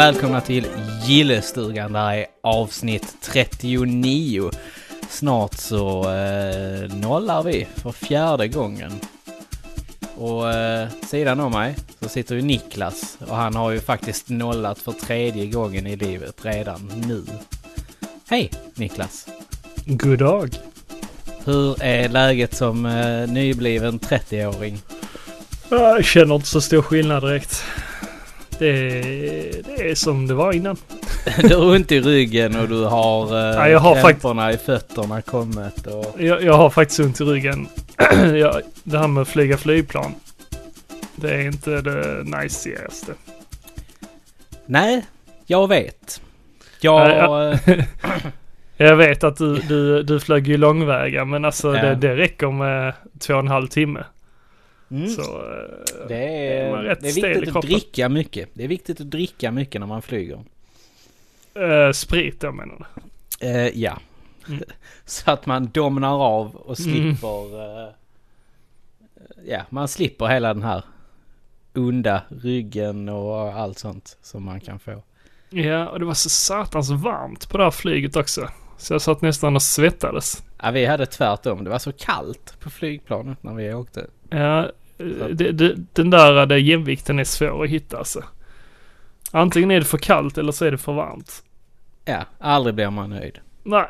Välkomna till Gillestugan. Det här är avsnitt 39. Snart så eh, nollar vi för fjärde gången. Och eh, sidan om mig så sitter ju Niklas och han har ju faktiskt nollat för tredje gången i livet redan nu. Hej Niklas! God dag. Hur är läget som eh, nybliven 30-åring? Jag känner inte så stor skillnad direkt. Det är, det är som det var innan. Du har ont i ryggen och du har, eh, Ja, har krämporna i fötterna kommit och... Jag, jag har faktiskt ont i ryggen. jag, det här med att flyga flygplan. Det är inte det najsigaste. Nej, jag vet. Jag... Ja. Jag vet att du, du, du flög ju långväga men alltså Ja. det, det räcker med två och en halv timme. Mm. Så eh, Det är är, det är viktigt att dricka mycket. Det är viktigt att dricka mycket när man flyger. eh, sprit jag menar Eh, ja. Mm. Så att man domnar av och slipper... eh, ja, man slipper hela den här onda ryggen och allt sånt som man kan få. Ja, och det var så satans varmt på det här flyget också. Så jag satt nästan och svettades. Ja, vi hade tvärtom. Det var så kallt på flygplanet när vi åkte. Ja, det, det, den där där jämvikten är svår att hitta alltså. Antingen är det för kallt eller så är det för varmt. Ja, aldrig blir man nöjd. Nej.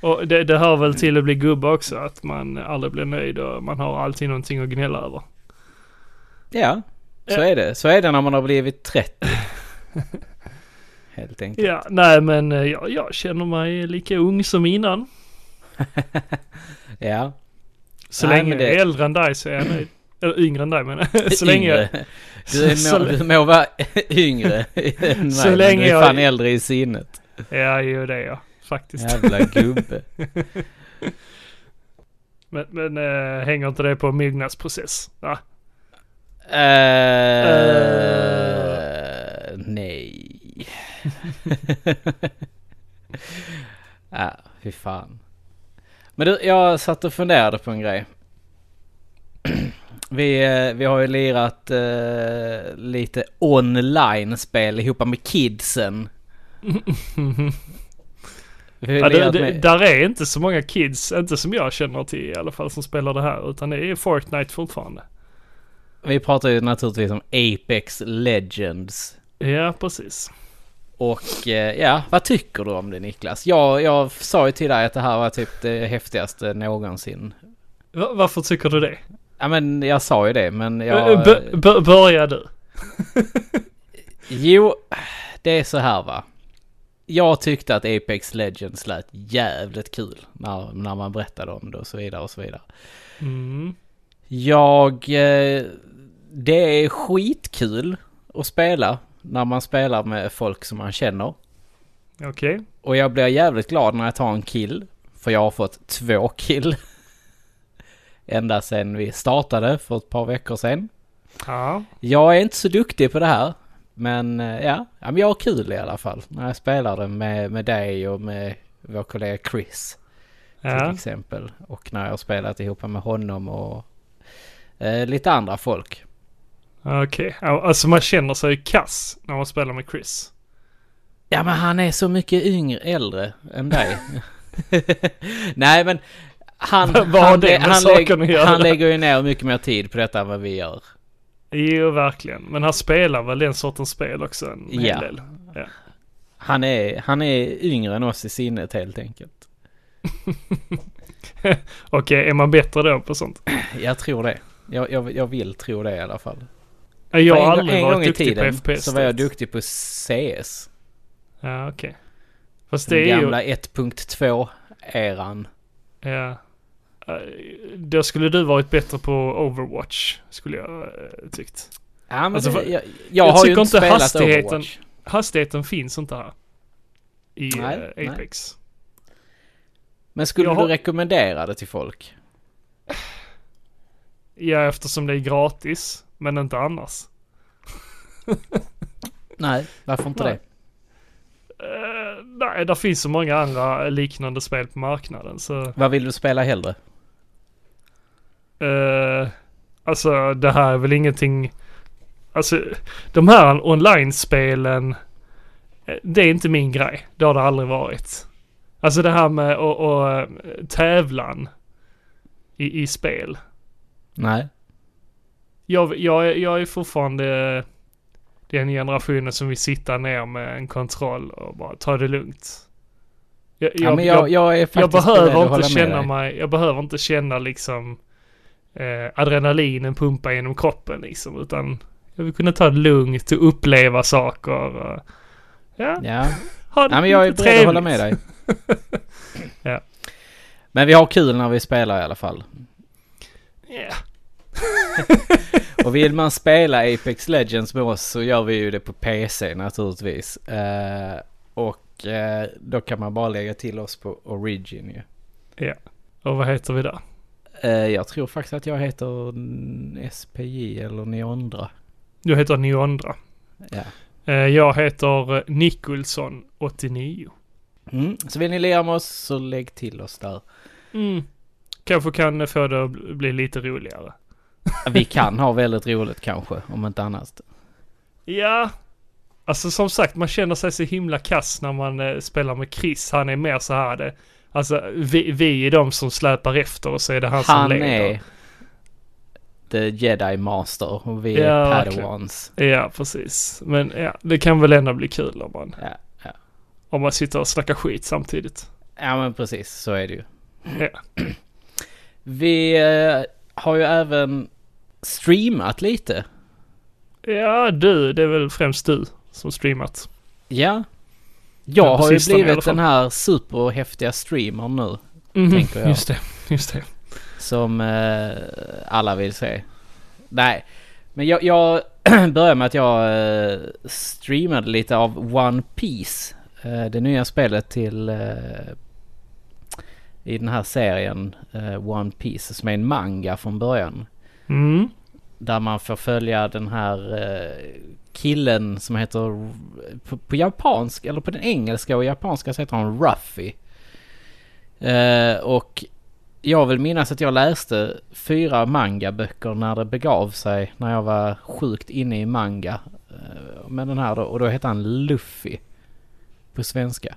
Och det, det hör väl till att bli gubbe också, att man aldrig blir nöjd och man har alltid någonting att gnälla över. Ja, så är det. Så är det när man har blivit 30. Helt enkelt. Ja, nej men eh, jag, jag känner mig lika ung som innan. Ja. Så Nej, länge men jag det- är äldre än dig så är jag nöjd. Eller yngre än dig men så länge jag... Du, må, du må vara yngre än mig, Så länge du är jag- fan äldre i sinnet. Ja, jo det är jag faktiskt. Jävla gubbe. Men, men äh, hänger inte det på mognadsprocess? Ja. Eh, Eh. Nej. ja, fy fan. Men du, jag satt och funderade på en grej. Vi, eh, vi har ju lirat eh, lite online-spel ihop med kidsen. Ja, det, det, där är inte så många kids, inte som jag känner till i alla fall, som spelar det här. Utan det är Fortnite fortfarande. Vi pratar ju naturligtvis om Apex Legends. Ja, precis. Och eh, ja, vad tycker du om det Niklas? Jag, jag sa ju till dig att det här var typ det häftigaste någonsin. Va- varför tycker du det? Ja men jag sa ju det men Jag, jag... b- b- börja du. Jo, det är så här va. Jag tyckte att Apex Legends lät jävligt kul när, när man berättade om det och så vidare och så vidare. Mm. Jag... Eh, det är skitkul att spela när man spelar med folk som man känner. Okej. Och jag blir jävligt glad när jag tar en kill. För jag har fått två kill. Ända sedan vi startade för ett par veckor sedan. Ja. Jag är inte så duktig på det här. Men eh, ja, jag har kul i alla fall. När jag spelar det med, med dig och med vår kollega Chris. Till Ja. exempel. Och när jag har spelat ihop med honom och eh, lite andra folk. Okej. Ja, Alltså man känner sig kass när man spelar med Chris. Ja men han är så mycket yngre, äldre än dig. Nej men han, Vad har han, det med han, saken att lägg, göra? han lägger ju ner mycket mer tid på detta än vad vi gör. Jo, verkligen. Men han spelar väl den sortens spel också en hel Ja. del. Ja. Han är, han är yngre än oss i sinnet helt enkelt. Okej, är man bättre då på sånt? Jag tror det. Jag, jag, jag vill tro det i alla fall. Ja, Jag har en, aldrig en varit gång i duktig tiden på FPS. så var jag duktig på CS. Ja, okej. Fast det Den är ju... gamla 1.2-eran. Ja. Eh, Då skulle du varit bättre på Overwatch, skulle jag eh, tyckt. Ja men Alltså, det, jag, jag, jag har ju inte spelat hastigheten- Overwatch. Hastigheten finns inte här. I Nej, eh, nej. Apex. Men skulle Jag du har- rekommendera det till folk? Ja, eftersom det är gratis. Men inte annars. Nej, varför inte Nej. det? Eh, nej, det finns så många andra liknande spel på marknaden så... Vad vill du spela hellre? Uh, alltså det här är väl ingenting... Alltså de här online-spelen. eh, Det är inte min grej. Det har det aldrig varit. Alltså det här med att att, eh, tävlan i, i spel. Nej. Jag, jag, är- jag är fortfarande den generationen som vill sitta ner med en kontroll och bara ta det lugnt. Jag, ja, men jag, jag är jag beredd behöver inte känna mig, jag behöver inte känna liksom eh, adrenalinen pumpa genom kroppen liksom. Utan jag vill kunna ta det lugnt och uppleva saker. Och, ja, Ja. ha det Nej, men jag är beredd att hålla med dig. Ja. Men vi har kul när vi spelar i alla fall. Ja. Och vill man spela Apex Legends med oss så gör vi ju det på PC naturligtvis. Eh, och eh, då kan man bara lägga till oss på Origin ju. Och vad heter vi där? Eh, jag tror faktiskt att jag heter SPJ eller Neondra. Du heter Neondra. Ja. Eh, jag heter Nikolsson 89. Mm. Så vill ni lira med oss så lägg till oss där. Mm. Kanske kan få det att bli lite roligare. Vi kan ha väldigt roligt kanske, om inte annat. Ja, alltså som sagt man känner sig så himla kass när man eh, spelar med Chris. Han är mer så här det. Alltså vi, vi är de som släpar efter och så är det han, som Han leder. är the jedi master och vi är Ja, verkligen. padawans. Ja, precis. Men ja, det kan väl ändå bli kul om man, Ja, ja. om man sitter och snackar skit samtidigt. ja, men precis så är det ju. Ja. Vi eh, har ju även streamat lite. Ja, du, det är väl främst du som streamat. Ja. Jag har ju blivit den här superhäftiga streamern nu. Mhm, Tänker jag. Just det, just det. Som eh, alla vill se. Nej, men jag, jag börjar med att jag eh, streamade lite av One Piece. Eh, det nya spelet till eh, i den här serien eh, One Piece som är en manga från början. Mm. Där man får följa den här eh, killen som heter på, på japansk eller på den engelska och japanska så heter han Ruffy. Eh, och jag vill minnas att jag läste fyra mangaböcker när det begav sig när jag var sjukt inne i manga. Eh, med den här då, och då hette han Luffy. På svenska.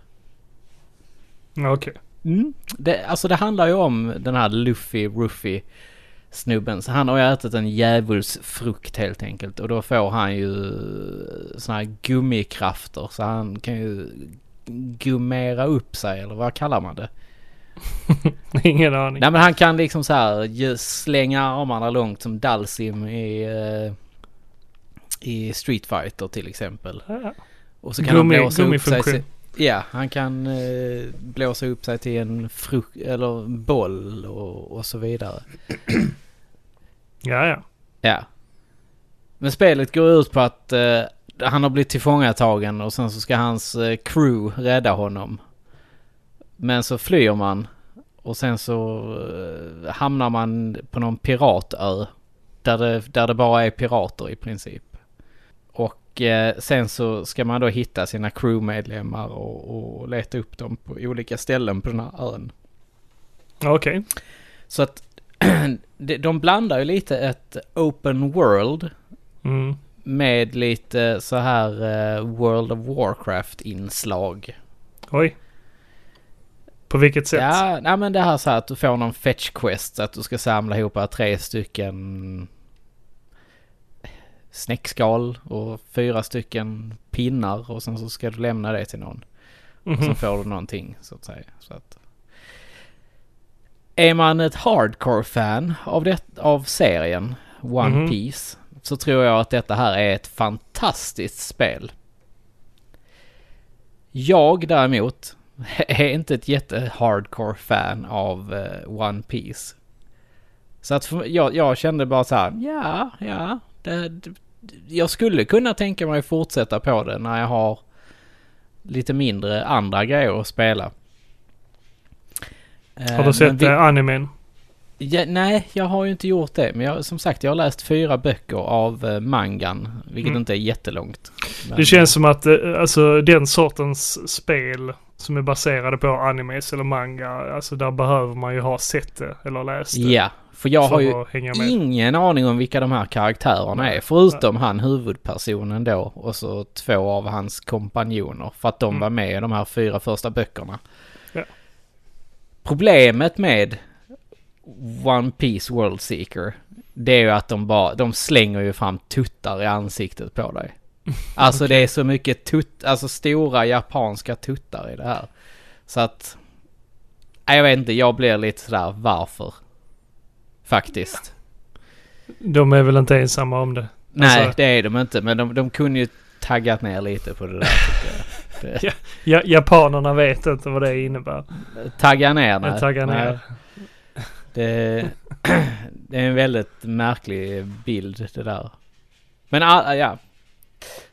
Okej. Mm. Det, alltså det handlar ju om den här Luffy, Ruffy snubben. Så han har ju ätit en djävulsfrukt helt enkelt. Och då får han ju såna här gummikrafter. Så han kan ju gummera upp sig eller vad kallar man det? Ingen aning. Nej men han kan liksom så här slänga armarna långt som Dalsim i, eh, i Street Fighter till exempel. Ja. Och så kan Gummi- han blåsa upp sig. Ja, han kan eh, blåsa upp sig till en frukt eller boll och, och så vidare. Ja, ja. Ja. Men spelet går ut på att eh, han har blivit tillfångatagen och sen så ska hans eh, crew rädda honom. Men så flyr man och sen så eh, hamnar man på någon piratö. Där det, där det bara är pirater i princip. Och eh, sen så ska man då hitta sina crewmedlemmar och, och leta upp dem på olika ställen på den här ön. Okej. Så att de- blandar ju lite ett open world Mm. med lite så här eh, World of Warcraft inslag. Oj. På vilket sätt? Ja, nej men det här så här att du får någon fetch quest att du ska samla ihop tre stycken snäckskal och fyra stycken pinnar och sen så ska du lämna det till någon. Och så Mhm. får du någonting så att säga. Så att... Är man ett hardcore-fan av, det, av serien One Mhm. Piece så tror jag att detta här är ett fantastiskt spel. Jag däremot är inte ett jätte-hardcore-fan av eh, One Piece. Så att för, jag, jag kände bara så här, ja, ja, det, jag skulle kunna tänka mig fortsätta på det när jag har lite mindre andra grejer att spela. Eh, Har du sett eh, animen? Ja, nej, jag har ju inte gjort det. Men jag, som sagt, jag har läst fyra böcker av eh, mangan. Vilket Mm. inte är jättelångt. Men- Det känns som att eh, alltså, den sortens spel som är baserade på animes eller manga, alltså där behöver man ju ha sett det eller läst det. Ja, för jag har för ju hänga med. ingen aning om vilka de här karaktärerna är. Förutom han huvudpersonen då och så två av hans kompanjoner. För att de Mm. var med i de här fyra första böckerna. Ja. Problemet med One Piece World Seeker. Det är ju att de bara, de slänger ju fram tuttar i ansiktet på dig. Alltså det är så mycket tutt, alltså stora japanska tuttar i det här. Så att, nej, jag vet inte, jag blir lite sådär varför. Faktiskt. De är väl inte ensamma om det. Nej, Alltså- det är de inte. Men de, de kunde ju taggat ner lite på det där tycker jag. Ja, japanerna vet inte vad det innebär. tagga ner, nej. Nej, tagga Nej, ner. Det, det är en väldigt märklig bild det där. Men ah, ja.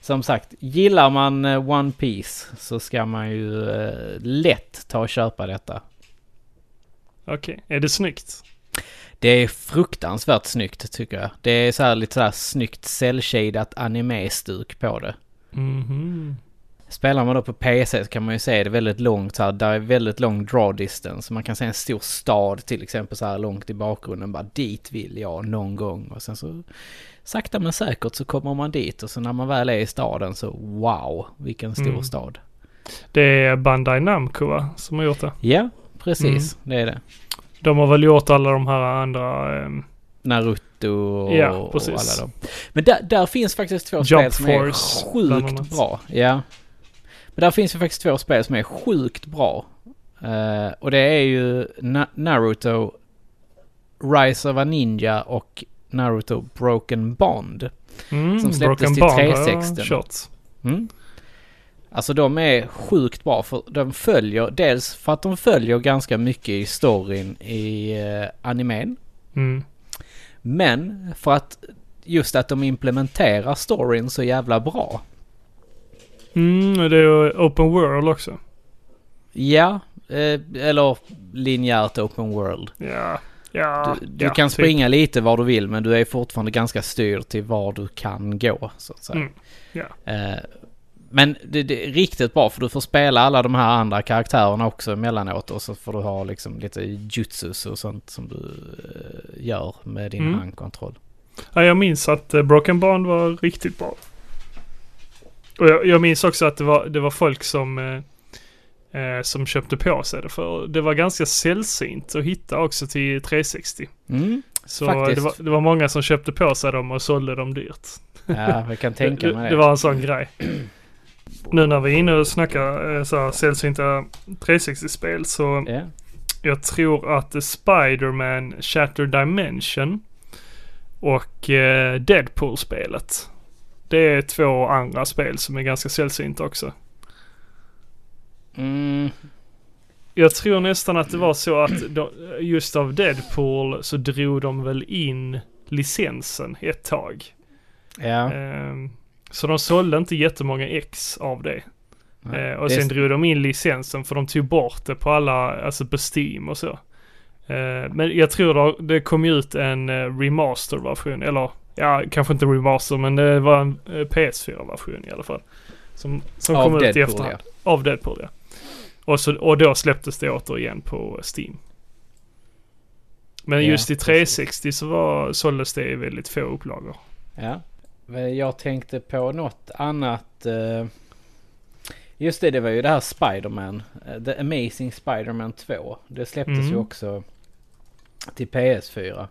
Som sagt, gillar man eh, One Piece så ska man ju eh, lätt ta och köpa detta. Okej, är det snyggt? Det är fruktansvärt snyggt tycker jag. Det är så här lite så här snyggt cellshadat anime-stuk på det. Mhm. Spelar man då på PC så kan man ju se det väldigt långt här. Där är väldigt lång draw distance. Man kan se en stor stad till exempel så här långt i bakgrunden. Bara dit vill jag någon gång. Och sen så sakta men säkert så kommer man dit. Och så när man väl är i staden så wow, vilken stor Mm. stad. Det är Bandai Namco va, som har gjort det. Ja, precis. Det är det. De har väl gjort alla de här andra... ehm, Naruto och, Ja, och alla dem. Men där, där finns faktiskt två Jump spel som Force, är sjukt bra. Ja. Men där finns ju faktiskt två spel som är sjukt bra. Eh, och det är ju Na- Naruto Rise of a Ninja och Naruto Broken Bond. mm, Som släpptes Broken till Bond har jag 360. kört. Mm. Alltså de är sjukt bra för de följer, dels för att de följer ganska mycket i storyn i uh, animen. Mm. Men för att just att de implementerar storyn så jävla bra. Mm, det är ju Open World också. Ja, eh, eller linjärt open world. Ja. Ja, Du, du ja, kan typ. springa lite var du vill men du är fortfarande ganska styrd till var du kan gå så att säga. Mm, ja. Eh, men det, det är riktigt bra för du får spela alla de här andra karaktärerna också emellanåt och så får du ha liksom lite jutsus och sånt som du eh, gör med din Mm. handkontroll. Ja, jag minns att eh, Broken Bond var riktigt bra. Och jag, jag minns också att det var, det var folk som, eh, eh, som köpte på sig det. För det var ganska sällsynt att hitta också till 360. Mm. Så det var, det var många som köpte på sig dem och sålde dem dyrt. Ja, jag kan tänka mig det, det. var en sån grej. Nu när vi är inne och snackar eh, så här, sällsynta 360-spel så Ja. jag tror att Spider-Man Shattered Dimension och eh, Deadpool-spelet. Det är två andra spel som är ganska sällsynta också. Mm. Jag tror nästan att det var så att de, just av Deadpool så drog de väl in licensen ett tag. Ja. Ehm, så de sålde inte jättemånga ex av det. Eh, och Det är- sen drog de in licensen för de tog bort det på alla, alltså på Steam och så. Eh, men jag tror det, det kom ut en eh, remaster-version, eller ja, kanske inte remaster men det var en eh, PS4-version i alla fall. Som, som Av kom ut i Deadpool, efterhand. Av Deadpool ja. Och, så, och då släpptes det återigen på Steam. Men Ja, just i precis. 360 så var, såldes det i väldigt få upplagor. Ja. Jag tänkte på något annat. eh, Just det, det var ju det här Spider-Man. eh, The Amazing Spider-Man 2. Det släpptes Mm. ju också till PS4.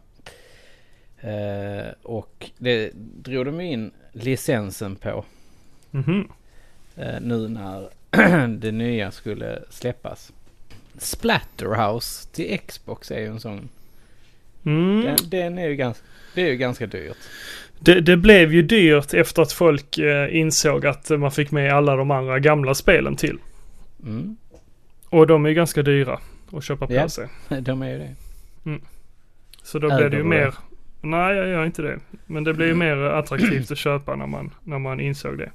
Eh, och det drog de in licensen på Mhm. eh, nu när det nya skulle släppas. Splatterhouse till Xbox är ju en sån. Mm. Den, den är ju ganska, det är ju ganska dyrt. Det, det blev ju dyrt efter att folk eh, insåg att man fick med alla de andra gamla spelen till. Mm. Och de är ju ganska dyra att köpa på Ja. sig. De är ju det. Så då blev det ju mer... Nej, jag gör inte det. Men det blev ju mer attraktivt att köpa när man, när man insåg det.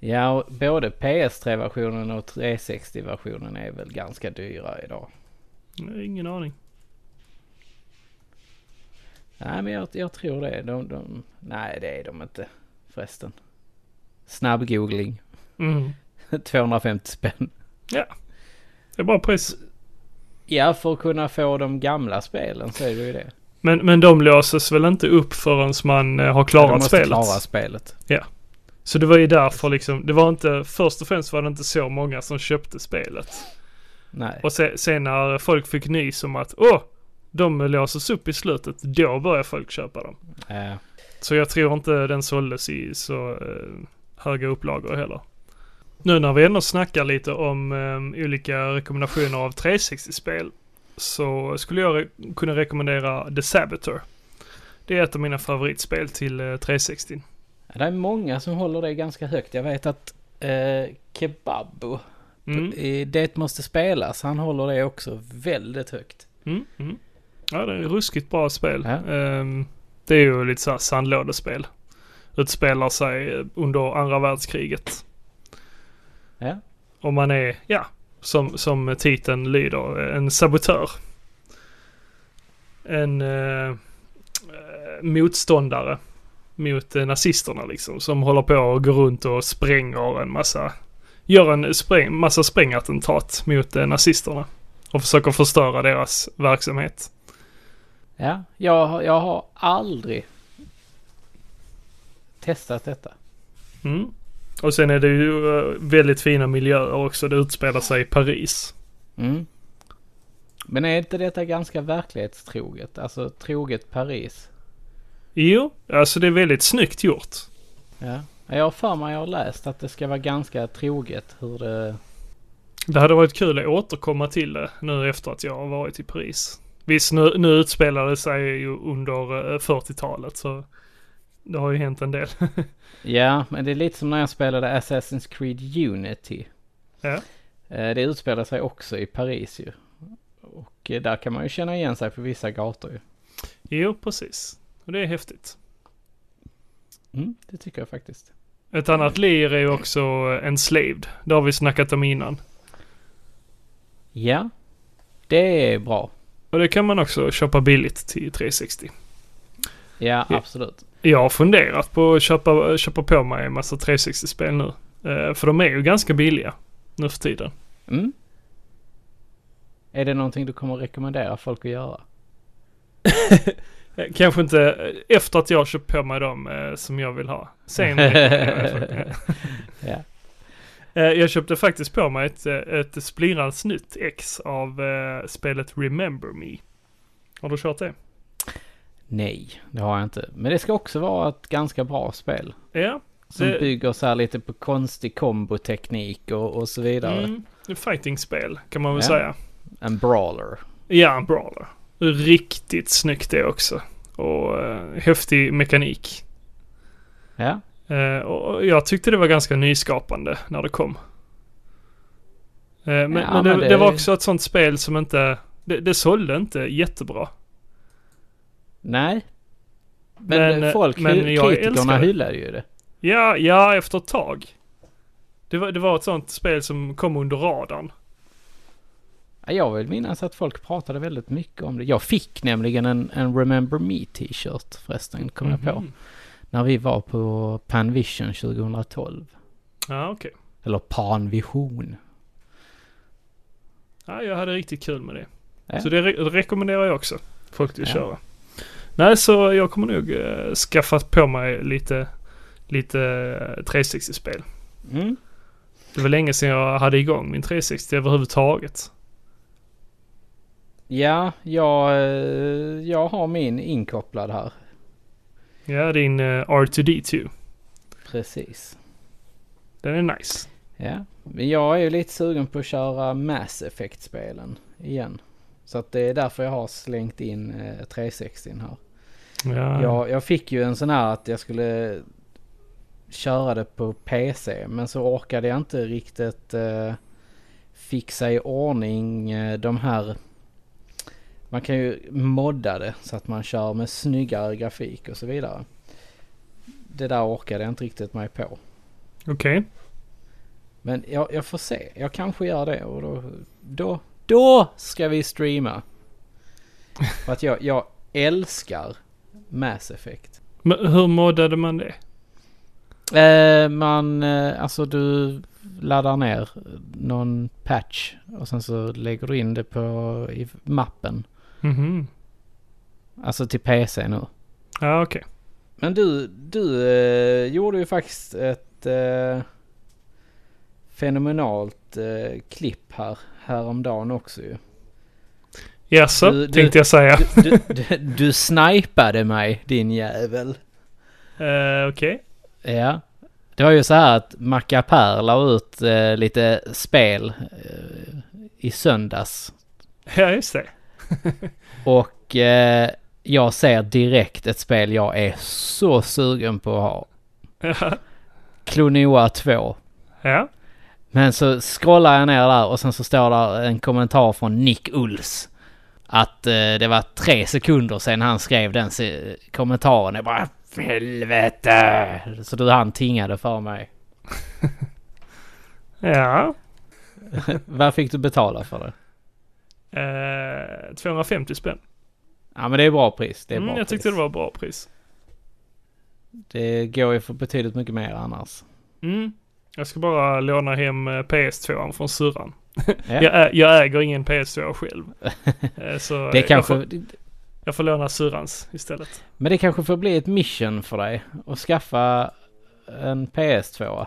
Ja, och både PS3-versionen och 360-versionen är väl ganska dyra idag. Nej, Ingen aning. Nej, men jag, jag tror det. De, de, nej, det är de inte förresten. Snabb googling. Mm. 250 spänn. Det är bra pris. Ja, för att kunna få de gamla spelen så är det ju det. Men, men de låses väl inte upp förrän man eh, har klarat måste spelet? klara spelet. Så det var ju därför liksom, det var inte, först och främst var det inte så många som köpte spelet. Nej. Och se, sen när folk fick nys om att åh, de låses upp i slutet, då börjar folk köpa dem. Ja. Så jag tror inte den såldes i så eh, höga upplagor heller. Nu när vi ändå snackar lite om eh, olika rekommendationer av 360-spel så skulle jag re- kunna rekommendera The Saboteur. Det är ett av mina favoritspel till eh, 360. Det är många som håller det ganska högt. Jag vet att eh, Kebabo Mm. Det måste spelas, han håller det också väldigt högt. Mm, mm. Ja, det är ett ruskigt bra spel. Ja. Ehm, det är ju lite såhär sandlådespel. Utspelar sig eh, under andra världskriget. Ja. Och man är, ja, som, som titeln lyder, en sabotör. En eh, eh, motståndare mot eh, nazisterna liksom. Som håller på och går runt och spränger en massa, gör en spräng, massa sprängattentat mot eh, nazisterna. Och försöker förstöra deras verksamhet. Ja, jag, jag har aldrig testat detta. Mm. Och sen är det ju eh, väldigt fina miljöer också. Det utspelar sig i Paris. Mm. Men är inte detta ganska verklighetstroget? Alltså troget Paris? Jo, alltså det är väldigt snyggt gjort. Ja. Jag har för mig jag har läst att det ska vara ganska troget hur det... Det hade varit kul att återkomma till det nu efter att jag har varit i Paris. Visst, nu, nu utspelar det sig ju under eh, 40-talet så det har ju hänt en del. Ja, men det är lite som när jag spelade Assassin's Creed Unity. Ja. Eh, Det utspelar sig också i Paris ju. Och eh, där kan man ju känna igen sig på vissa gator ju. jo, precis. Och det är häftigt. Mm, det tycker jag faktiskt. Ett annat lir är ju också eh, Enslaved. Det har vi snackat om innan. Ja, det är bra. Och det kan man också köpa billigt till 360. Ja, Ja. absolut. Jag har funderat på att köpa, köpa på mig en massa 360-spel nu. Eh, för de är ju ganska billiga nu för tiden. Mm. Är det någonting du kommer rekommendera folk att göra? Kanske inte eh, efter att jag har köpt på mig dem eh, som jag vill ha. Sen jag. Ja. Eh, Jag köpte faktiskt på mig ett, eh, ett splirrans nytt ex av eh, spelet Remember Me. Har du kört det? Nej, det har jag inte. Men det ska också vara ett ganska bra spel. Ja. Som Det- bygger så här lite på konstig komboteknik och, och så vidare. Mm, fighting-spel kan man väl Ja. säga. En brawler. Ja, en brawler. Riktigt snyggt det också. Och eh, häftig mekanik. Ja, Eh, och jag tyckte det var ganska nyskapande när det kom. Eh, men Ja, men, det, men det... det- var också ett sånt spel som inte... Det, det sålde inte jättebra. Nej. Men, Men, eh, folk, men kritikerna hyllade ju det. Ja, ja efter ett tag. Det var, det var ett sånt spel som kom under radarn. Ja, Jag vill minnas att folk pratade väldigt mycket om det. Jag fick nämligen en, en Remember Me t-shirt förresten, kom jag på. Mhm. När vi var på Panvision 2012. Ja, okej. Eller Panvision. Ja, jag hade riktigt kul med det. Ja. Så det re- rekommenderar jag också. Folk att Ja. köra. Nej, så jag kommer nog uh, skaffa på mig lite, lite eh, 360-spel. Mm. Det var länge sedan jag hade igång min 360 överhuvudtaget. Ja, jag, eh, jag har min inkopplad här. Ja, din eh, R2D2. Precis. Den är nice. Ja, men jag är ju lite sugen på att köra Mass Effect-spelen igen. Så att det är därför jag har slängt in eh, 360 här. Ja, Jag, jag fick ju en sån här att jag skulle köra det på PC. Men så orkade jag inte riktigt eh, fixa i ordning eh, de här. Man kan ju modda det så att man kör med snyggare grafik och så vidare. Det där orkade jag inte riktigt mig på. Okej. Men jag, jag får se. Jag kanske gör det och då, då, då ska vi streama. För att jag, jag älskar Mass Effect. Men hur moddade man det? Eh, man, eh, alltså du laddar ner någon patch och sen så lägger du in det på i mappen. Mhm. Alltså till PC nu. Ja, okej. Men du, du eh, gjorde ju faktiskt ett eh, fenomenalt eh, klipp här häromdagen också ju. Jaså, Du- du- tänkte jag säga. Du, du, du, du snipade mig din jävel. Eh, okej. Ja. Det var ju så här att Macapär la ut eh, lite spel eh, i söndags. Ja, just det. Och eh, jag ser direkt ett spel jag är så sugen på att ha. Klonoa 2. ja. Men så scrollar jag ner där och sen så står där en kommentar från Nick Ulls. Att eh, det var tre sekunder sedan han skrev den se- kommentaren. Jag bara helvete! Så du han tingade för mig. Ja. Vad fick du betala för det? Eh, 250 spänn. Ja men det är bra pris. Det är bra Mm, jag pris. tyckte det var bra pris. Det går ju för betydligt mycket mer annars. Mm. Jag ska bara låna hem eh, PS2 från syrran. Ja. Jag, jag äger ingen PS2 själv. Eh, så Det jag, kanske, får, jag får låna syrrans istället. men det kanske får bli ett mission för dig. Att skaffa en PS2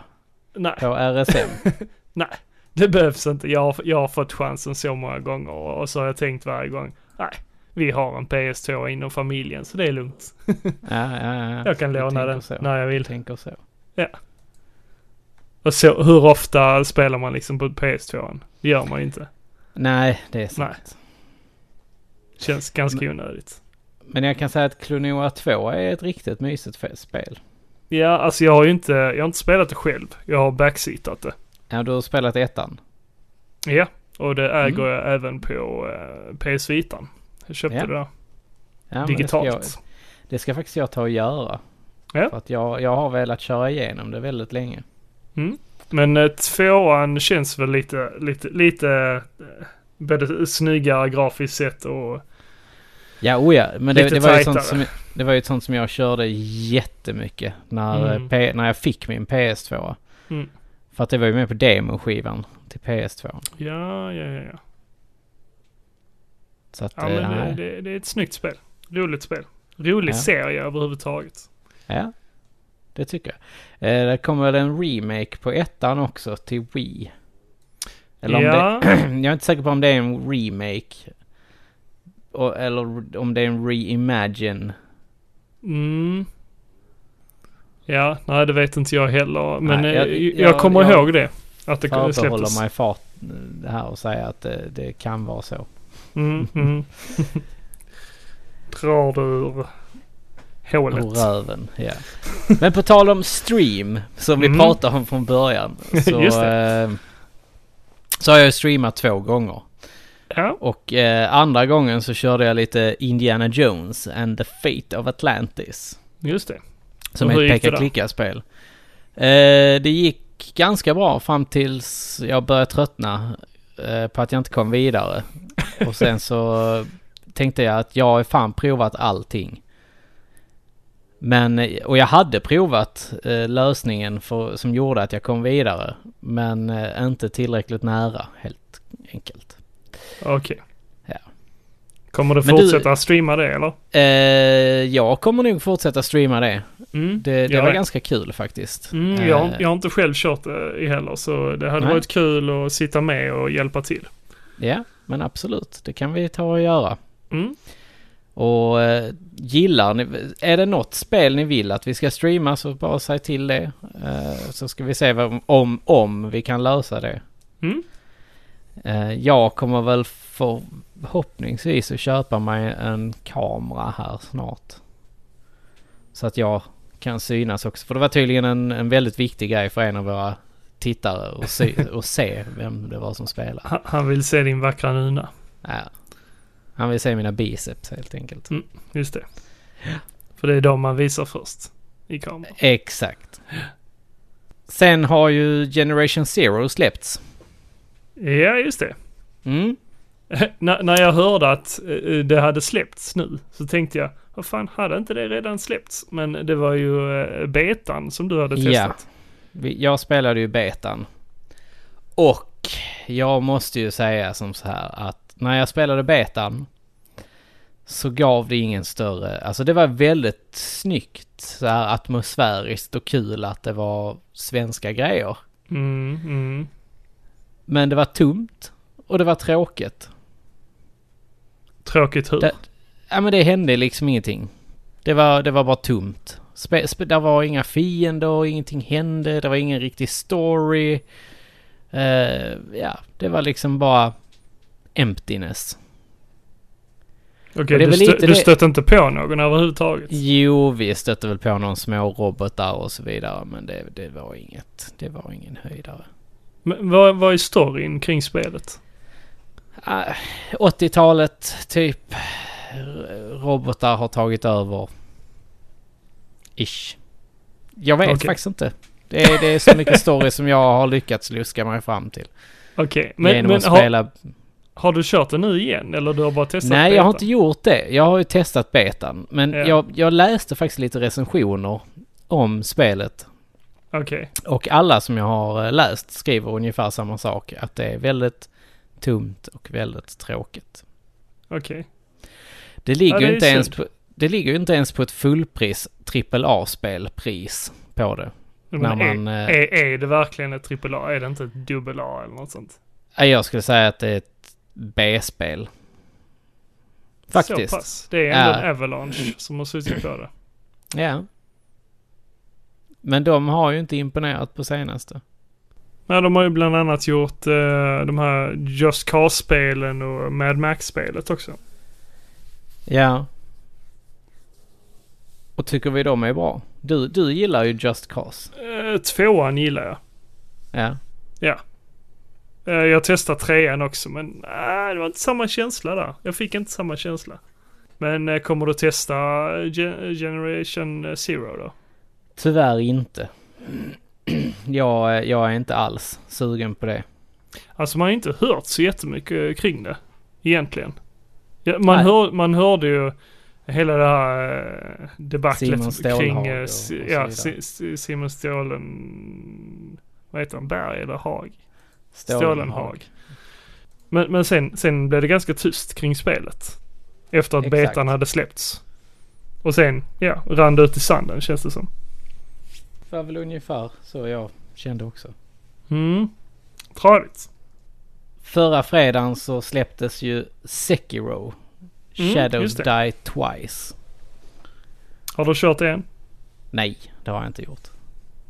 Nej, på RSM. det behövs inte. Jag har, jag har fått chansen så många gånger och, så har jag tänkt varje gång. Nej, vi har en PS2 inom familjen så det är lugnt. Ja, ja, ja. Jag kan låna den när jag vill. tänker så. Och så, hur ofta spelar man liksom på PS2? Det gör man ju inte. Nej, det är sant. Känns ganska onödigt. Men jag kan säga att Klonoa 2 är ett riktigt mysigt spel. Ja, alltså jag har ju inte, jag har inte spelat det själv. Jag har backseatat det. Ja, du har spelat ettan. Ja, och det äger Mm. jag även på eh, PS Vitan. Jag köpte Ja. det där Ja, men Det ska, jag, digitalt. det ska faktiskt jag ta och göra. Ja. För att jag, jag har velat köra igenom det väldigt länge. Mm. Men eh, tvåan känns väl lite, lite, lite eh, både snyggare grafiskt sett och Ja, oh ja. Men det, det, var ju sånt som, det var ju sånt som jag körde jättemycket när, Mm. eh, P, när jag fick min PS2. Mm. För att det var ju med på demoskivan till PS2. ja, ja, ja. ja. Så att, ja men det, det, det är ett snyggt spel. Roligt spel. Rolig Ja. serie överhuvudtaget. Ja, det tycker jag. Eh, det kommer väl en remake på ettan också till Wii. Eller om ja, det, jag är inte säker på om det är en remake. Eller om det är en reimagine. mm. Ja, nej det vet inte jag heller. Men Nej, eh, jag- jag, jag- kommer jag ihåg det. Att det släpptes. mig fart eh, här och säga att det, det kan vara så. Mm, mm. Drar du ur hålet. Ur röven, ja. Men på tal om stream, som vi Mm. pratade om från början. Så, eh, så har jag streamat två gånger. Ja, Och eh, andra gången så körde jag lite Indiana Jones and the Fate of Atlantis. just det. Som Och är ett peka-klicka-spel. Eh, det gick ganska bra fram tills jag började tröttna eh, på att jag inte kom vidare. Och sen så tänkte jag att jag har fan provat allting. Men, och jag hade provat eh, lösningen för, som gjorde att jag kom vidare. Men eh, inte tillräckligt nära, helt enkelt. Okej. Ja. Kommer du Men du- fortsätta streama det eller? Eh, jag kommer nog fortsätta streama det. Mm. Det, det var med. ganska kul faktiskt. Mm, jag, har- Eh, jag har inte själv kört det i heller så det hade Nej. varit kul att sitta med och hjälpa till. Ja, men absolut. Det kan vi ta och göra. Mm. Och eh, gillar ni, är det något spel ni vill att vi ska streama så bara säg till det. Eh, så ska vi se vad, om, om vi kan lösa det. Mm. Eh, jag kommer väl förhoppningsvis att köpa mig en kamera här snart. Så att jag kan synas också. För det var tydligen en, en väldigt viktig grej för en av våra tittare och se, och se vem det var som spelade. Han- Han vill se din vackra nuna. Ja. Han vill se mina biceps helt enkelt. Just det. För det är de man visar först i kameran. Exakt. Sen har ju Generation Zero släppts. Ja, just det. Mm. När jag hörde att eh, det hade släppts nu så tänkte jag vad fan, hade inte det redan släppts? Men det var ju eh, betan som du hade Ja. testat. Vi- Jag spelade ju betan. Och jag måste ju säga som så här att när jag spelade betan så gav det ingen större, alltså det var väldigt snyggt så här atmosfäriskt och kul att det var svenska grejer. Mm, mm. Men det var tomt och det var tråkigt. Tråkigt hur? Det, ja men det hände liksom ingenting. Det var, det var bara tomt. Spe, spe, det var inga fiender, ingenting hände, det var ingen riktig story. Eh, ja, det var liksom bara emptiness. Okej, är du, stö, du stötte inte på någon överhuvudtaget? Jo, vi stötte väl på någon små robotar och så vidare, men det, det var inget, det var ingen höjdare. Men vad, vad är storyn kring spelet? Ah, 80-talet, typ. R- Robotar har tagit över. Ish. Jag vet Okej. faktiskt inte. Det är, det är så mycket story som jag har lyckats luska mig fram till. Okej, men, genom men att spela... har du kört det nu igen? Eller du har bara testat Nej, jag har betan? inte gjort det. Jag har ju testat betan. Men Ja. jag, jag läste faktiskt lite recensioner om spelet. Okej, Och alla som jag har eh, läst skriver ungefär samma sak. Att det är väldigt tomt och väldigt tråkigt. okej. Det ligger Ja, det är inte ens synd. på, det ligger inte ens på ett fullpris AAA-spelpris på det. Men När är, man, eh, är, är det verkligen ett AAA? Är det inte ett dubbel A eller något sånt? Ja, Jag skulle säga att det är ett B-spel. Faktiskt. Så pass. Det är ändå Ja. en Avalanche som har suttit på det. Ja. Men de har ju inte imponerat på senaste. Nej, de har ju bland annat gjort eh, de här Just Cause-spelen och Mad Max-spelet också. Ja. Och tycker vi de är bra? Du, du gillar ju Just Cause. Eh, tvåan gillar jag. Ja. Eh, jag testade trean också men nej, det var inte samma känsla där. Jag fick inte samma känsla. Men eh, kommer du testa eh, Gen- Generation Zero då? Tyvärr inte. Jag, jag är inte alls sugen på det. Alltså man har inte hört så jättemycket kring det. Egentligen. Man, Nej. hör, man hörde ju hela det här eh, debaclet kring och- eh, ja, Simon Stålen... Vad heter han? Berg eller Hag? Stålenhag. Men, men sen, sen blev det ganska tyst kring spelet. Efter att Exakt. betan hade släppts. Och sen, ja, rann det ut i sanden känns det som. Det var väl ungefär så jag kände också. Mm. Tradigt. Förra fredagen så släpptes ju Sekiro. Mm, Shadows just det. Die Twice. Har du kört det än? Nej, det har jag inte gjort.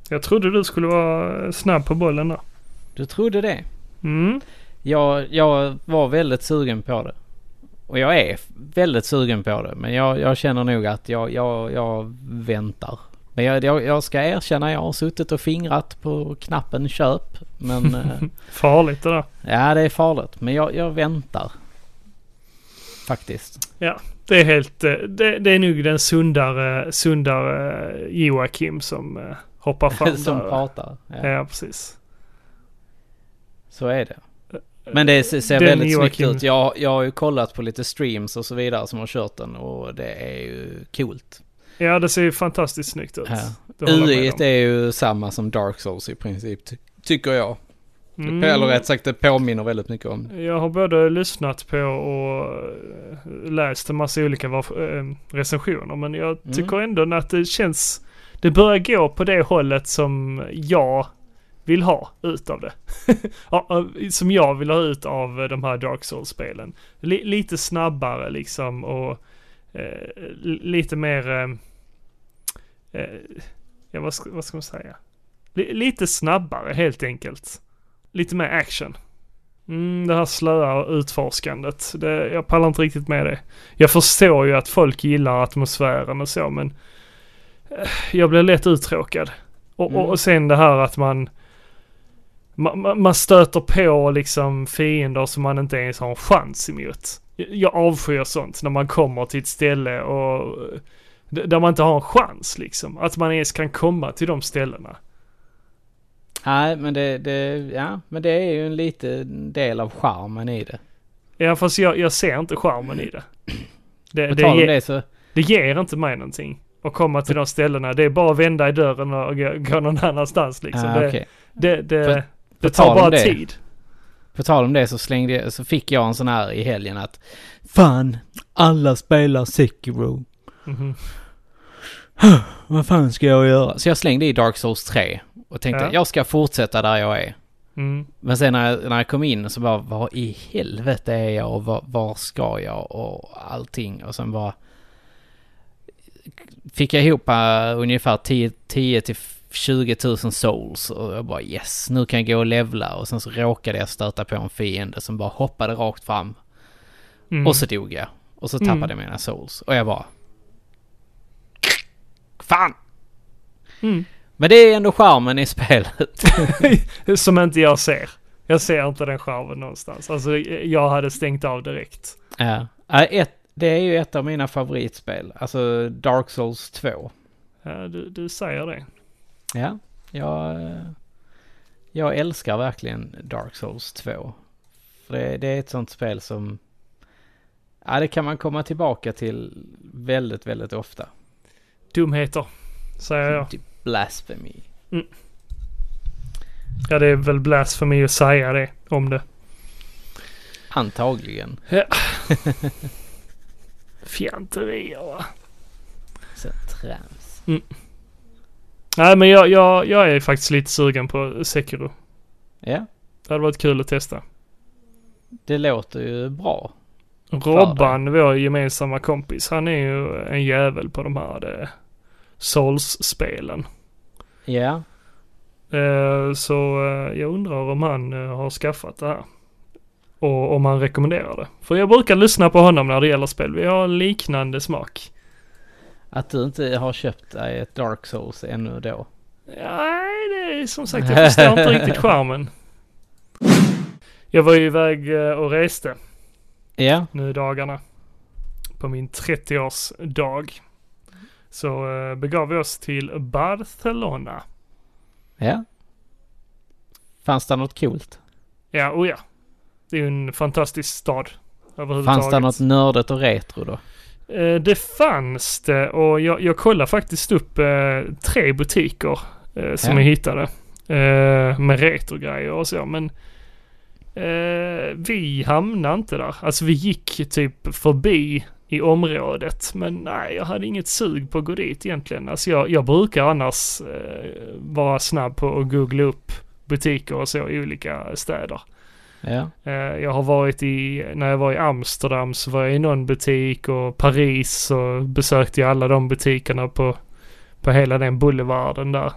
Jag trodde du skulle vara snabb på bollen där. Du trodde det? Mm. Jag, jag var väldigt sugen på det. Och jag är väldigt sugen på det. Men jag, jag känner nog att jag, jag, jag väntar. Men jag, jag, jag ska erkänna, jag har suttit och fingrat på knappen köp. Men eh, Farligt det där. ja, det är farligt. Men jag, jag väntar. Faktiskt. Det är helt, eh, det, det är nog den sundare, sundare eh, Joakim som hoppar fram Som där. pratar. Ja, Ja, precis. Så är det. Men det ser, Den väldigt snyggt ut. Jag, jag har ju kollat på lite streams och så vidare som har kört den och det är ju coolt. Ja, det ser ju fantastiskt snyggt ut. Ja. UI är ju samma som Dark Souls i princip, ty- tycker jag. Mm. Eller rätt sagt, det påminner väldigt mycket om. Jag har både lyssnat på och eh, läst en massa olika eh, recensioner. Men jag Mm. tycker ändå att det känns... Det börjar gå på det hållet som jag vill ha ut av det. Som jag vill ha ut av eh, de här Dark Souls-spelen. Li- lite snabbare liksom och eh, li- lite mer... Eh, eh, ja, vad ska, vad ska man säga? Li- lite snabbare helt enkelt. Lite mer action. Mm, det här slöa utforskandet. Det, jag pallar inte riktigt med det. Jag förstår ju att folk gillar atmosfären och så men eh, jag blir lätt uttråkad. Och, Mm. och sen det här att man man, stöter på liksom fiender som man inte ens har en chans emot. Jag- avskyr sånt när man kommer till ett ställe och där man inte har en chans liksom. Att man ens kan komma till de ställena. Nej, men det, det, ja, men det är ju en liten del av charmen i det. Ja fast jag, jag ser inte charmen i det. Det, det om ge- det så, Det ger inte mig någonting. Att komma till de ställena. Det är bara att vända i dörren och gå, gå någon annanstans liksom. Ah, det, okej. det, det, För- det tar bara det. tid. På tal om det så slängde jag, så fick jag en sån här i helgen att Fan, alla spelar Sekiro. Mhm. Vad fan ska jag göra? Så jag slängde i Dark Souls 3 och tänkte Ja. jag ska fortsätta där jag är. Mm. Men sen när jag, när jag kom in så bara, vad i helvete är jag och var, var ska jag och allting. Och sen bara fick jag ihop uh, ungefär 10, 10 till 20 000 souls och jag bara yes, nu kan jag gå och levla och sen så råkade jag stöta på en fiende som bara hoppade rakt fram Mm. och så dog jag. Och så Mm. tappade jag mina souls och jag bara Fan! Mm. Men det är ändå charmen i spelet. Som inte jag ser. Jag ser inte den charmen någonstans. Alltså jag hade stängt av direkt. Ja. Ja, Ett, det är ju ett av mina favoritspel. Alltså Dark Souls 2. Ja, du, du säger det. Ja, jag, jag älskar verkligen Dark Souls 2. För det, det är ett sånt spel som... Ja, det kan man komma tillbaka till väldigt, väldigt ofta. Dumheter, säger jag. Blasphemy. Ja, det är väl blasfemi att säga det om det. Antagligen. Fjanterier va? Sen trams. Nej, men jag, jag, jag är faktiskt lite sugen på Sekiro. Ja, Det hade varit kul att testa. det låter ju bra. Robban, vår gemensamma kompis, han är ju en jävel på de här eh, Souls-spelen. Ja, Eh, så eh, jag undrar om han eh, har skaffat det här. Och om han rekommenderar det. För jag brukar lyssna på honom när det gäller spel. Vi har liknande smak. Att du inte har köpt dig ett Dark Souls ännu då. Nej, det är som sagt, jag förstår inte riktigt charmen. Jag var ju iväg eh, och reste Ja, nu i dagarna. På min 30-årsdag. Så eh, begav vi oss till Barcelona. ja. Fanns det något coolt? Ja, och ja. Det är ju en fantastisk stad. Fanns det något nördigt och retro då? Eh, det fanns det och jag, jag kollade faktiskt upp eh, tre butiker eh, som Ja. jag hittade. Med retrogrejer och så men vi hamnade inte där. Alltså vi gick typ förbi i området men nej jag hade inget sug på att gå dit egentligen. Alltså jag, jag brukar annars eh, vara snabb på att googla upp butiker och så i olika städer. Ja. Eh, Jag har varit i, när jag var i Amsterdam så var jag i någon butik och Paris och besökte jag alla de butikerna på, på hela den boulevarden där.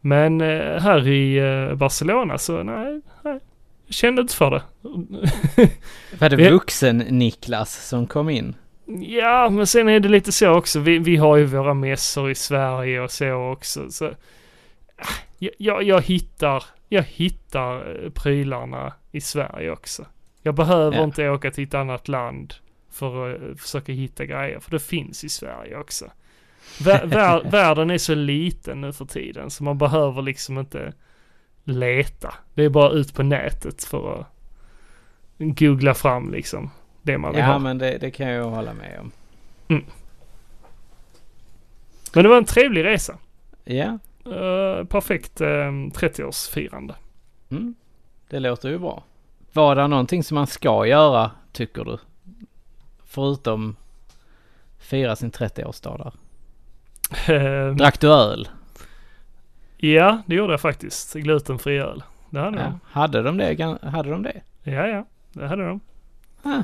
Men eh, här i eh, Barcelona så nej, nej. Jag kände inte för det. Var det vuxen-Niklas som kom in? ja, men sen är det lite så också. Vi, vi har ju våra mässor i Sverige och så också. Så, ah, jag, jag, jag hittar, jag hittar eh, prylarna i Sverige också. Jag behöver Ja. inte åka till ett annat land för att eh, försöka hitta grejer, för det finns i Sverige också. Vär, vär, världen är så liten nu för tiden så man behöver liksom inte leta. Det är bara ut på nätet för att googla fram liksom det man vill Ja, ha. men det, det kan jag hålla med om. Men det var en trevlig resa. Ja, Eh, perfekt uh, 30-årsfirande. mm. det låter ju bra. Var det någonting som man ska göra, tycker du? Förutom fira sin 30-årsdag där. Eh, Drack du öl? ja, det gjorde jag faktiskt. Glutenfri öl. Det hade Ja. de. Hade de det? Hade de det? Ja, ja. Det hade de. Ah.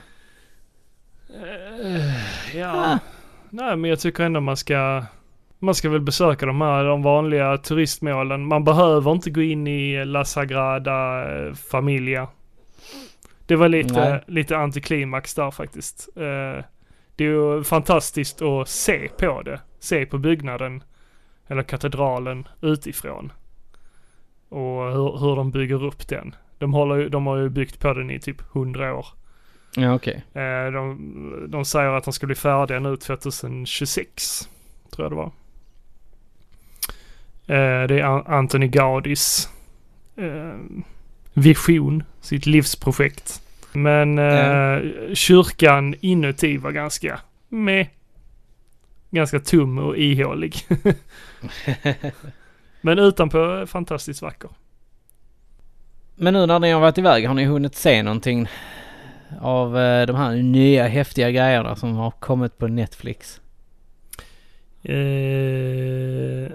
Eh, ja. Ah. Nej, men jag tycker ändå man ska... Man ska väl besöka de här, de vanliga turistmålen. Man behöver inte gå in i La Sagrada eh, Familia. Det var lite, Nej. lite antiklimax där faktiskt. Eh, det är ju fantastiskt att se på det. Se på byggnaden, eller katedralen, utifrån. Och hur, hur de bygger upp den. De, håller, de har ju byggt på den i typ 100 år. Ja, okej. Eh, de, de säger att de ska bli färdiga nu 2026. Tror jag det var. Eh, det är An- Anthony Gaudis eh, vision, sitt livsprojekt. Men eh, kyrkan inuti var ganska med. ganska tom och ihålig. Men utanpå fantastiskt vacker. Men nu när ni har varit iväg, har ni hunnit se någonting av de här nya häftiga grejerna som har kommit på Netflix? Eh,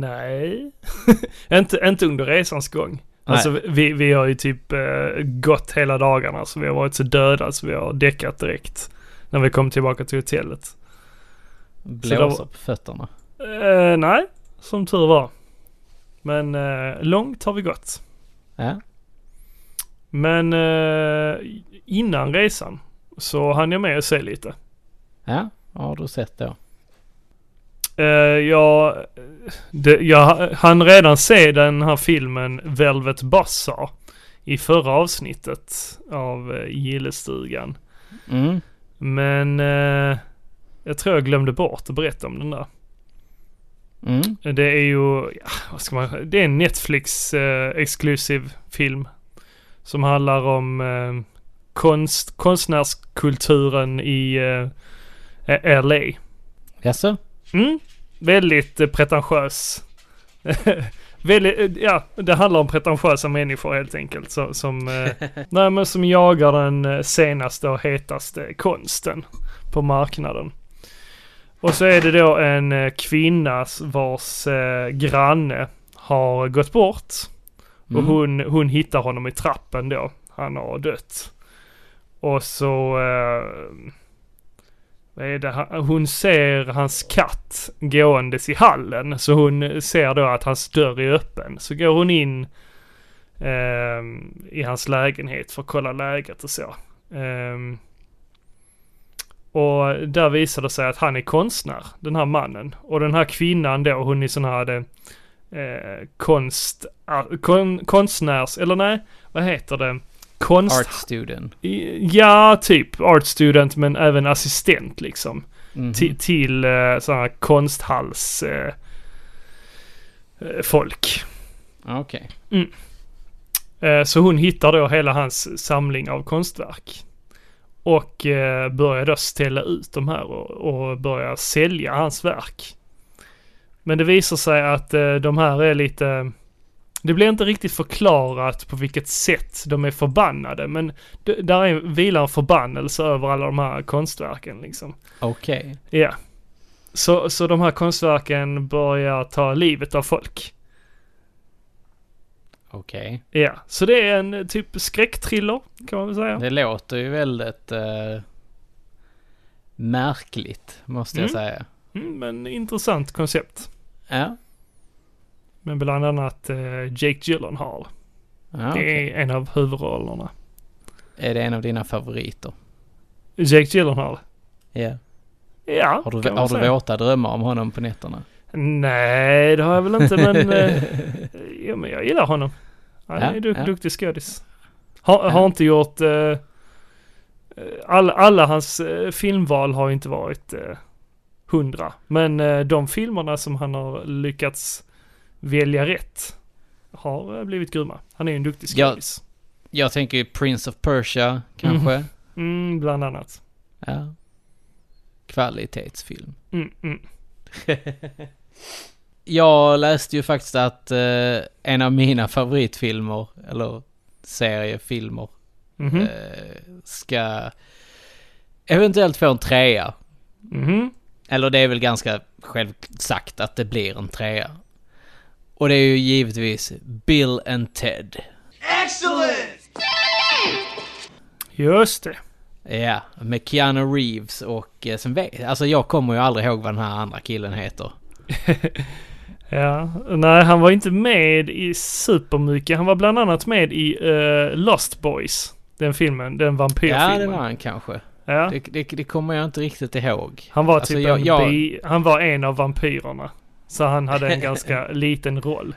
nej. inte, inte under resans gång. Alltså vi, vi har ju typ eh, gått hela dagarna så vi har varit så döda så vi har däckat direkt. När vi kom tillbaka till hotellet. Blåser på fötterna? Eh, nej, som tur var. Men eh, långt har vi gått. Ja. Men eh, innan resan så hann jag med att se lite. Ja, vad har du sett då? Uh, jag, det, jag hann redan se den här filmen Velvet Buzzsaw i förra avsnittet av uh, Gillestugan. Mm. Men uh, jag tror jag glömde bort att berätta om den där. Mm. Det är ju, ja, vad ska man, det är en Netflix uh, exklusiv film. Som handlar om uh, konst, konstnärskulturen i LA. Jaså? Mm, väldigt eh, pretentiös. väldigt, eh, ja, det handlar om pretentiösa människor helt enkelt. Så, som, eh, nej, men som jagar den senaste och hetaste konsten på marknaden. Och så är det då en kvinna vars eh, granne har gått bort. Och Mm. hon, hon hittar honom i trappen då. Han har dött. Och så... Eh, det? Hon ser hans katt gåendes i hallen. Så hon ser då att hans dörr är öppen. Så går hon in eh, i hans lägenhet för att kolla läget och så. Eh, och där visar det sig att han är konstnär, den här mannen. Och den här kvinnan då, hon är sån här eh, konst, eh, kon, konstnärs, eller nej, vad heter det? Konst... Art student. Ja, typ art student men även assistent liksom. Mhm. Ti- till uh, sådana här konsthals eh, eh, folk. Okej. Eh, så hon hittar då hela hans samling av konstverk. Och eh, börjar då ställa ut de här och, och börjar sälja hans verk. Men det visar sig att eh, de här är lite... Det blir inte riktigt förklarat på vilket sätt de är förbannade men där är, vilar en förbannelse över alla de här konstverken liksom. Okej. Ja. Så, så de här konstverken börjar ta livet av folk. Okej. Ja, så det är en typ skräckthriller kan man väl säga. Det låter ju väldigt eh, märkligt, måste jag Mm. säga. Mm, men intressant koncept. Ja. Med bland annat eh, Jake Gyllenhaal. ja Det är en av huvudrollerna. Är det en av dina favoriter? Jake Gyllenhaal? Ja. Ja, Har du, har du våta drömmar om honom på nätterna? Nej, det har jag väl inte men... eh, ja, men jag gillar honom. Han Ja, är duk- ja. duktig skådis. Har, Ja. har inte gjort... Eh, eh, alla, alla hans eh, filmval har inte varit eh, hundra. Men de filmerna som han har lyckats välja rätt har eh, blivit grymma. Han är ju en duktig skådis. Jag tänker ju Prince of Persia, kanske. Mm, bland annat. Ja. Kvalitetsfilm. Mm, mm. Jag läste ju faktiskt att eh, en av mina favoritfilmer, eller seriefilmer, Mhm. eh, ska eventuellt få en trea. Mhm. Eller det är väl ganska självsagt att det blir en trea. Och det är ju givetvis Bill and Ted. Just det. Ja, med Keanu Reeves och eh, sen vet Alltså jag kommer ju aldrig ihåg vad den här andra killen heter. Ja, nej han var inte med i supermycket. Han var bland annat med i eh, Lost Boys. Den filmen, den vampyrfilmen. Ja, det var han kanske. Ja. Det, det, det kommer jag inte riktigt ihåg. Han var Alltså, typ jag- en jag- bi, han var en av vampyrerna. Så han hade en ganska liten roll.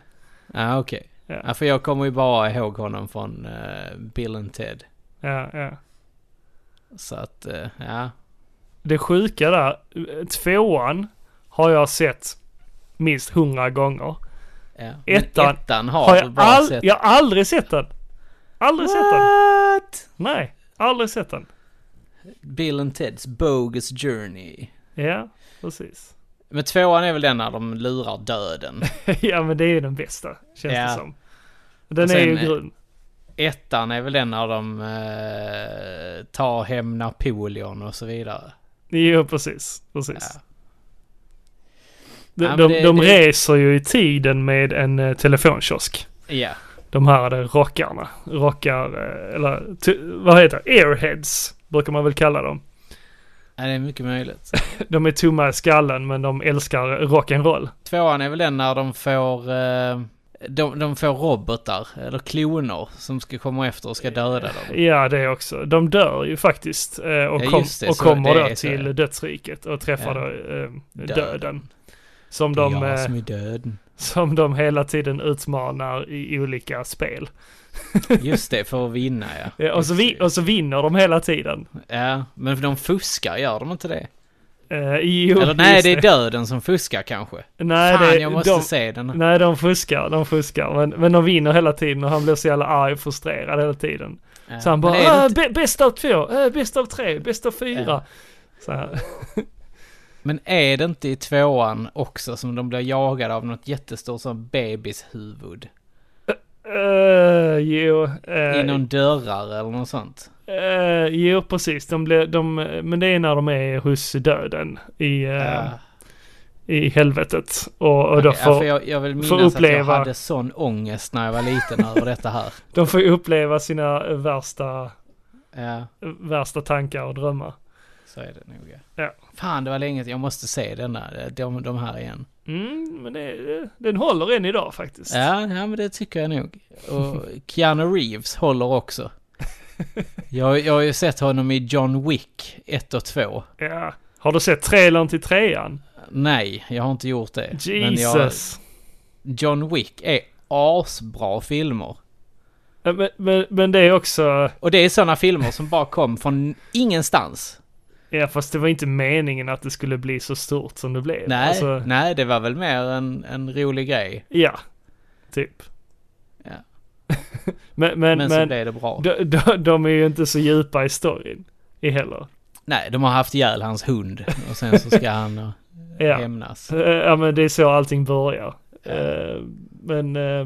Ja, okej. Ja. Ja, för jag kommer ju bara ihåg honom från eh, Bill and Ted. Ja, ja. Så att, eh, ja. Det sjuka där, tvåan har jag sett minst hundra gånger. ja. Ettan ettan har, Har jag, all, sett. jag har aldrig sett den. Aldrig sett den. What? Nej, aldrig sett den. Bill and Teds Bogus Journey. Ja, precis. Men tvåan är väl den när de lurar döden. ja, men det är ju den bästa, känns Ja. det som. Den sen, är ju eh, grym. Ettan är väl den när de eh, tar hem Napoleon och så vidare. Jo, precis. Precis. Ja. De, Ja, de, det- de det- reser ju i tiden med en eh, telefonkiosk. Ja, De här eh, rockarna. Rockar, eh, eller vad heter det? Airheads brukar man väl kalla dem. Ja, det är mycket möjligt. De är tomma i skallen men de älskar rock'n'roll. Tvåan är väl den när de får, eh, de, de får robotar, eller kloner, som ska komma efter och ska döda dem. Ja, det också. De dör ju faktiskt eh, och, Ja, kom, det, och kommer då är så. till dödsriket och träffar Ja. då eh, döden. Döden. Som Det de, jag eh, som är döden. som de hela tiden utmanar i olika spel. Just det, för att vinna ja. Ja, och, så vi, och så vinner de hela tiden. Ja, men de fuskar, gör de inte det? Eh, jo, Eller nej, det är döden som fuskar kanske. Nej, Fan, det, jag måste de, se den. Nej, de fuskar, de fuskar. Men, men de vinner hela tiden och han blir så jävla arg och frustrerad hela tiden. Ja, Så han bara, ah, inte- bä- bäst av två, äh, bäst av tre, bäst av fyra. Ja. Men är det inte i tvåan också som de blir jagade av något jättestort som bebishuvud? Uh, jo, uh, I någon dörrar eller något sånt? eh, jo, precis. De blir, de, men det är när de är hos döden i, Ja. i helvetet. Och, och då Okej, ja, får, för jag, jag vill minnas uppleva- att jag hade sån ångest när jag var liten över detta här. de får uppleva sina värsta, värsta tankar och drömmar. så är det nog ja. Ja. Fan, det var länge jag måste se denna, de, de här igen. Mm, men det, den håller än idag faktiskt. Ja, ja, men det tycker jag nog. Och Keanu Reeves håller också. Jag, jag har ju sett honom i John Wick 1 och 2. Ja. Har du sett trailern till trean? Nej, jag har inte gjort det. Men jag, Jesus. John Wick är asbra filmer. Men, men, men det är också, Och det är sådana filmer som bara kom från ingenstans. Ja fast det var inte meningen att det skulle bli så stort som det blev. Nej, Alltså, nej, det var väl mer en, en rolig grej. ja. Typ. Ja. men, men, Men, men, så blev det bra. de, de, de är ju inte så djupa i storyn. I heller. Nej, de har haft ihjäl hans hund och sen så ska han Ja. hämnas. Eh, Ja men det är så allting börjar. Eh, men eh,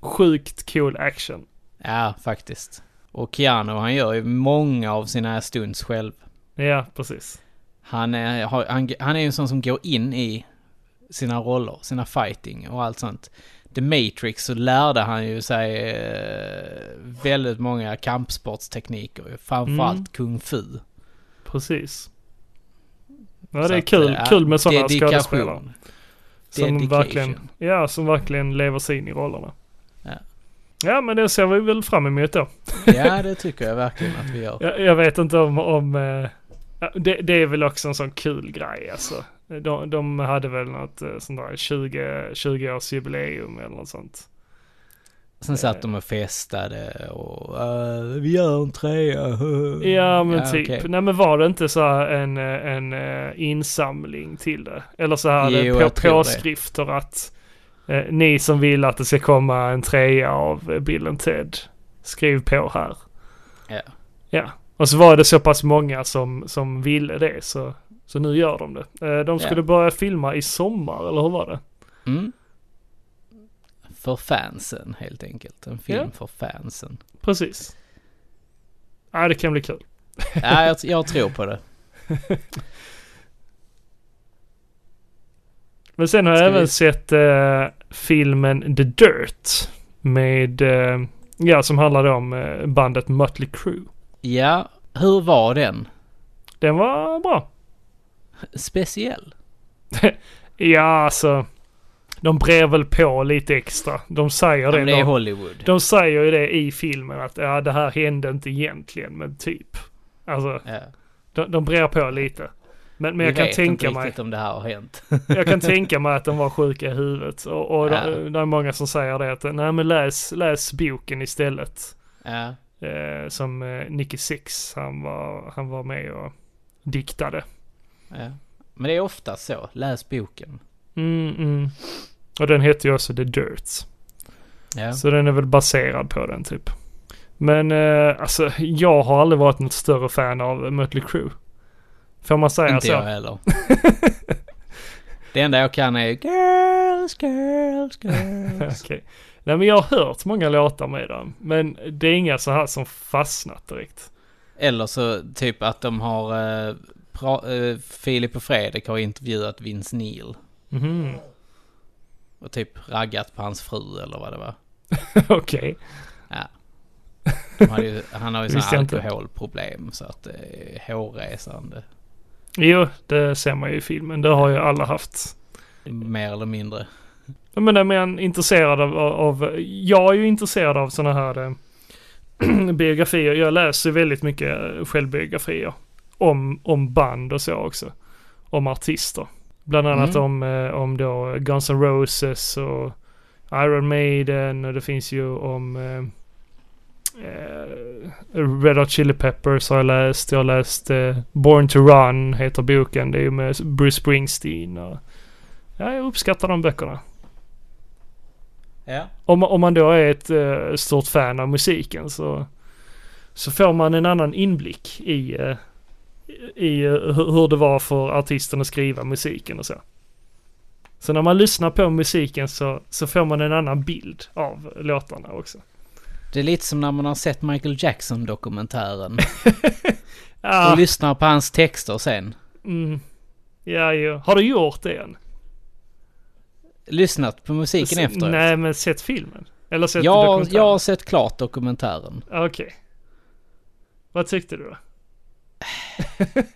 sjukt cool action. Ja, faktiskt. Och Keanu, han gör ju många av sina stunts själv. Ja, precis. Han är, han, han är ju en sån som går in i sina roller, sina fighting och allt sånt. The Matrix så lärde han ju sig eh, väldigt många kampsportstekniker. Framförallt Mm. kung fu. Precis. Ja Så det är att, kul, ja, kul med sådana skådespelare. Som Dedication. verkligen, ja som verkligen lever sig in i rollerna. Ja. Ja men det ser vi väl fram emot då. Ja, det tycker jag verkligen att vi gör. Jag, jag vet inte om, om eh, det, det är väl också en sån kul grej alltså. De, de hade väl något eh, sånt där 20, 20 års jubileum eller något sånt. Sen satt de och festade och uh, vi gör en trea. Ja men typ. okej. Nej men var det inte så här en, eh, en insamling till det? Eller så här Jo, på, tror det. påskrifter att eh, ni som vill att det ska komma en trea av Bill and Ted, skriv på här. Ja. Ja. Och så var det så pass många som, som ville det så, så nu gör de det. Eh, de skulle Ja. börja filma i sommar, eller hur var det? Mm. För fansen helt enkelt. En film för fansen. Precis. Ja det kan bli kul. Ja, jag, jag tror på det. Men sen har jag Ska även vi- sett eh, filmen The Dirt. Med, eh, ja som handlar om eh, bandet Mötley Crüe. Ja, hur var den? Den var bra. Speciell? Ja alltså. De brer väl på lite extra. De säger det. men det är de, Hollywood. de säger ju det i filmen att ja, det här hände inte egentligen men typ. Alltså Ja. de, de brer på lite. Men, men jag kan tänka mig. om det här har hänt. Jag kan tänka mig att de var sjuka i huvudet. Och, och Ja. det, det är många som säger det att nej men läs, läs boken istället. Ja, Eh, som eh, Nicky Six, han var, han var med och diktade. ja. Men det är ofta så. Läs boken. Mm, mm. Och den heter ju också The Dirt. Ja. Så den är väl baserad på den typ. Men eh, alltså jag har aldrig varit något större fan av Mötley Crüe. Får man säga Inte så? jag heller. det enda jag kan är Girls, girls, girls. Okej. Nej men jag har hört många låtar med dem. Men det är inga så här som fastnat direkt. Eller så typ att de har... eh, pra- eh, Filip och Fredrik har intervjuat Vince Neil. Mhm. Och typ raggat på hans fru eller vad det var. Okej. Ja. De hade ju, han har ju sådana alkoholproblem så att det är hårresande. Jo, det ser man ju i filmen. Det har ju alla haft. Mer eller mindre. Men är man intresserad av, av, jag är ju intresserad av sådana här eh, biografier. Jag läser väldigt mycket eh, självbiografier. Om, om band och så också. Om artister. Bland annat Mm. om, eh, om då Guns N' Roses och Iron Maiden och det finns ju om eh, Red Hot Chili Peppers har jag läst. Jag har läst Born to Run heter boken. Det är ju med Bruce Springsteen och ja, jag uppskattar de böckerna. Ja. Om, om man då är ett eh, stort fan av musiken så, så får man en annan inblick i, eh, i eh, hur det var för artisten att skriva musiken och så. Så när man lyssnar på musiken så, så får man en annan bild av låtarna också. Det är lite som när man har sett Michael Jackson-dokumentären. Ja, Och lyssnar på hans texter sen. mm, ja, ja. Har du gjort det än? Lyssnat på musiken S- efteråt. Nej, men sett filmen? Eller sett jag, dokumentären? jag har sett klart dokumentären. Okej. Vad tyckte du då?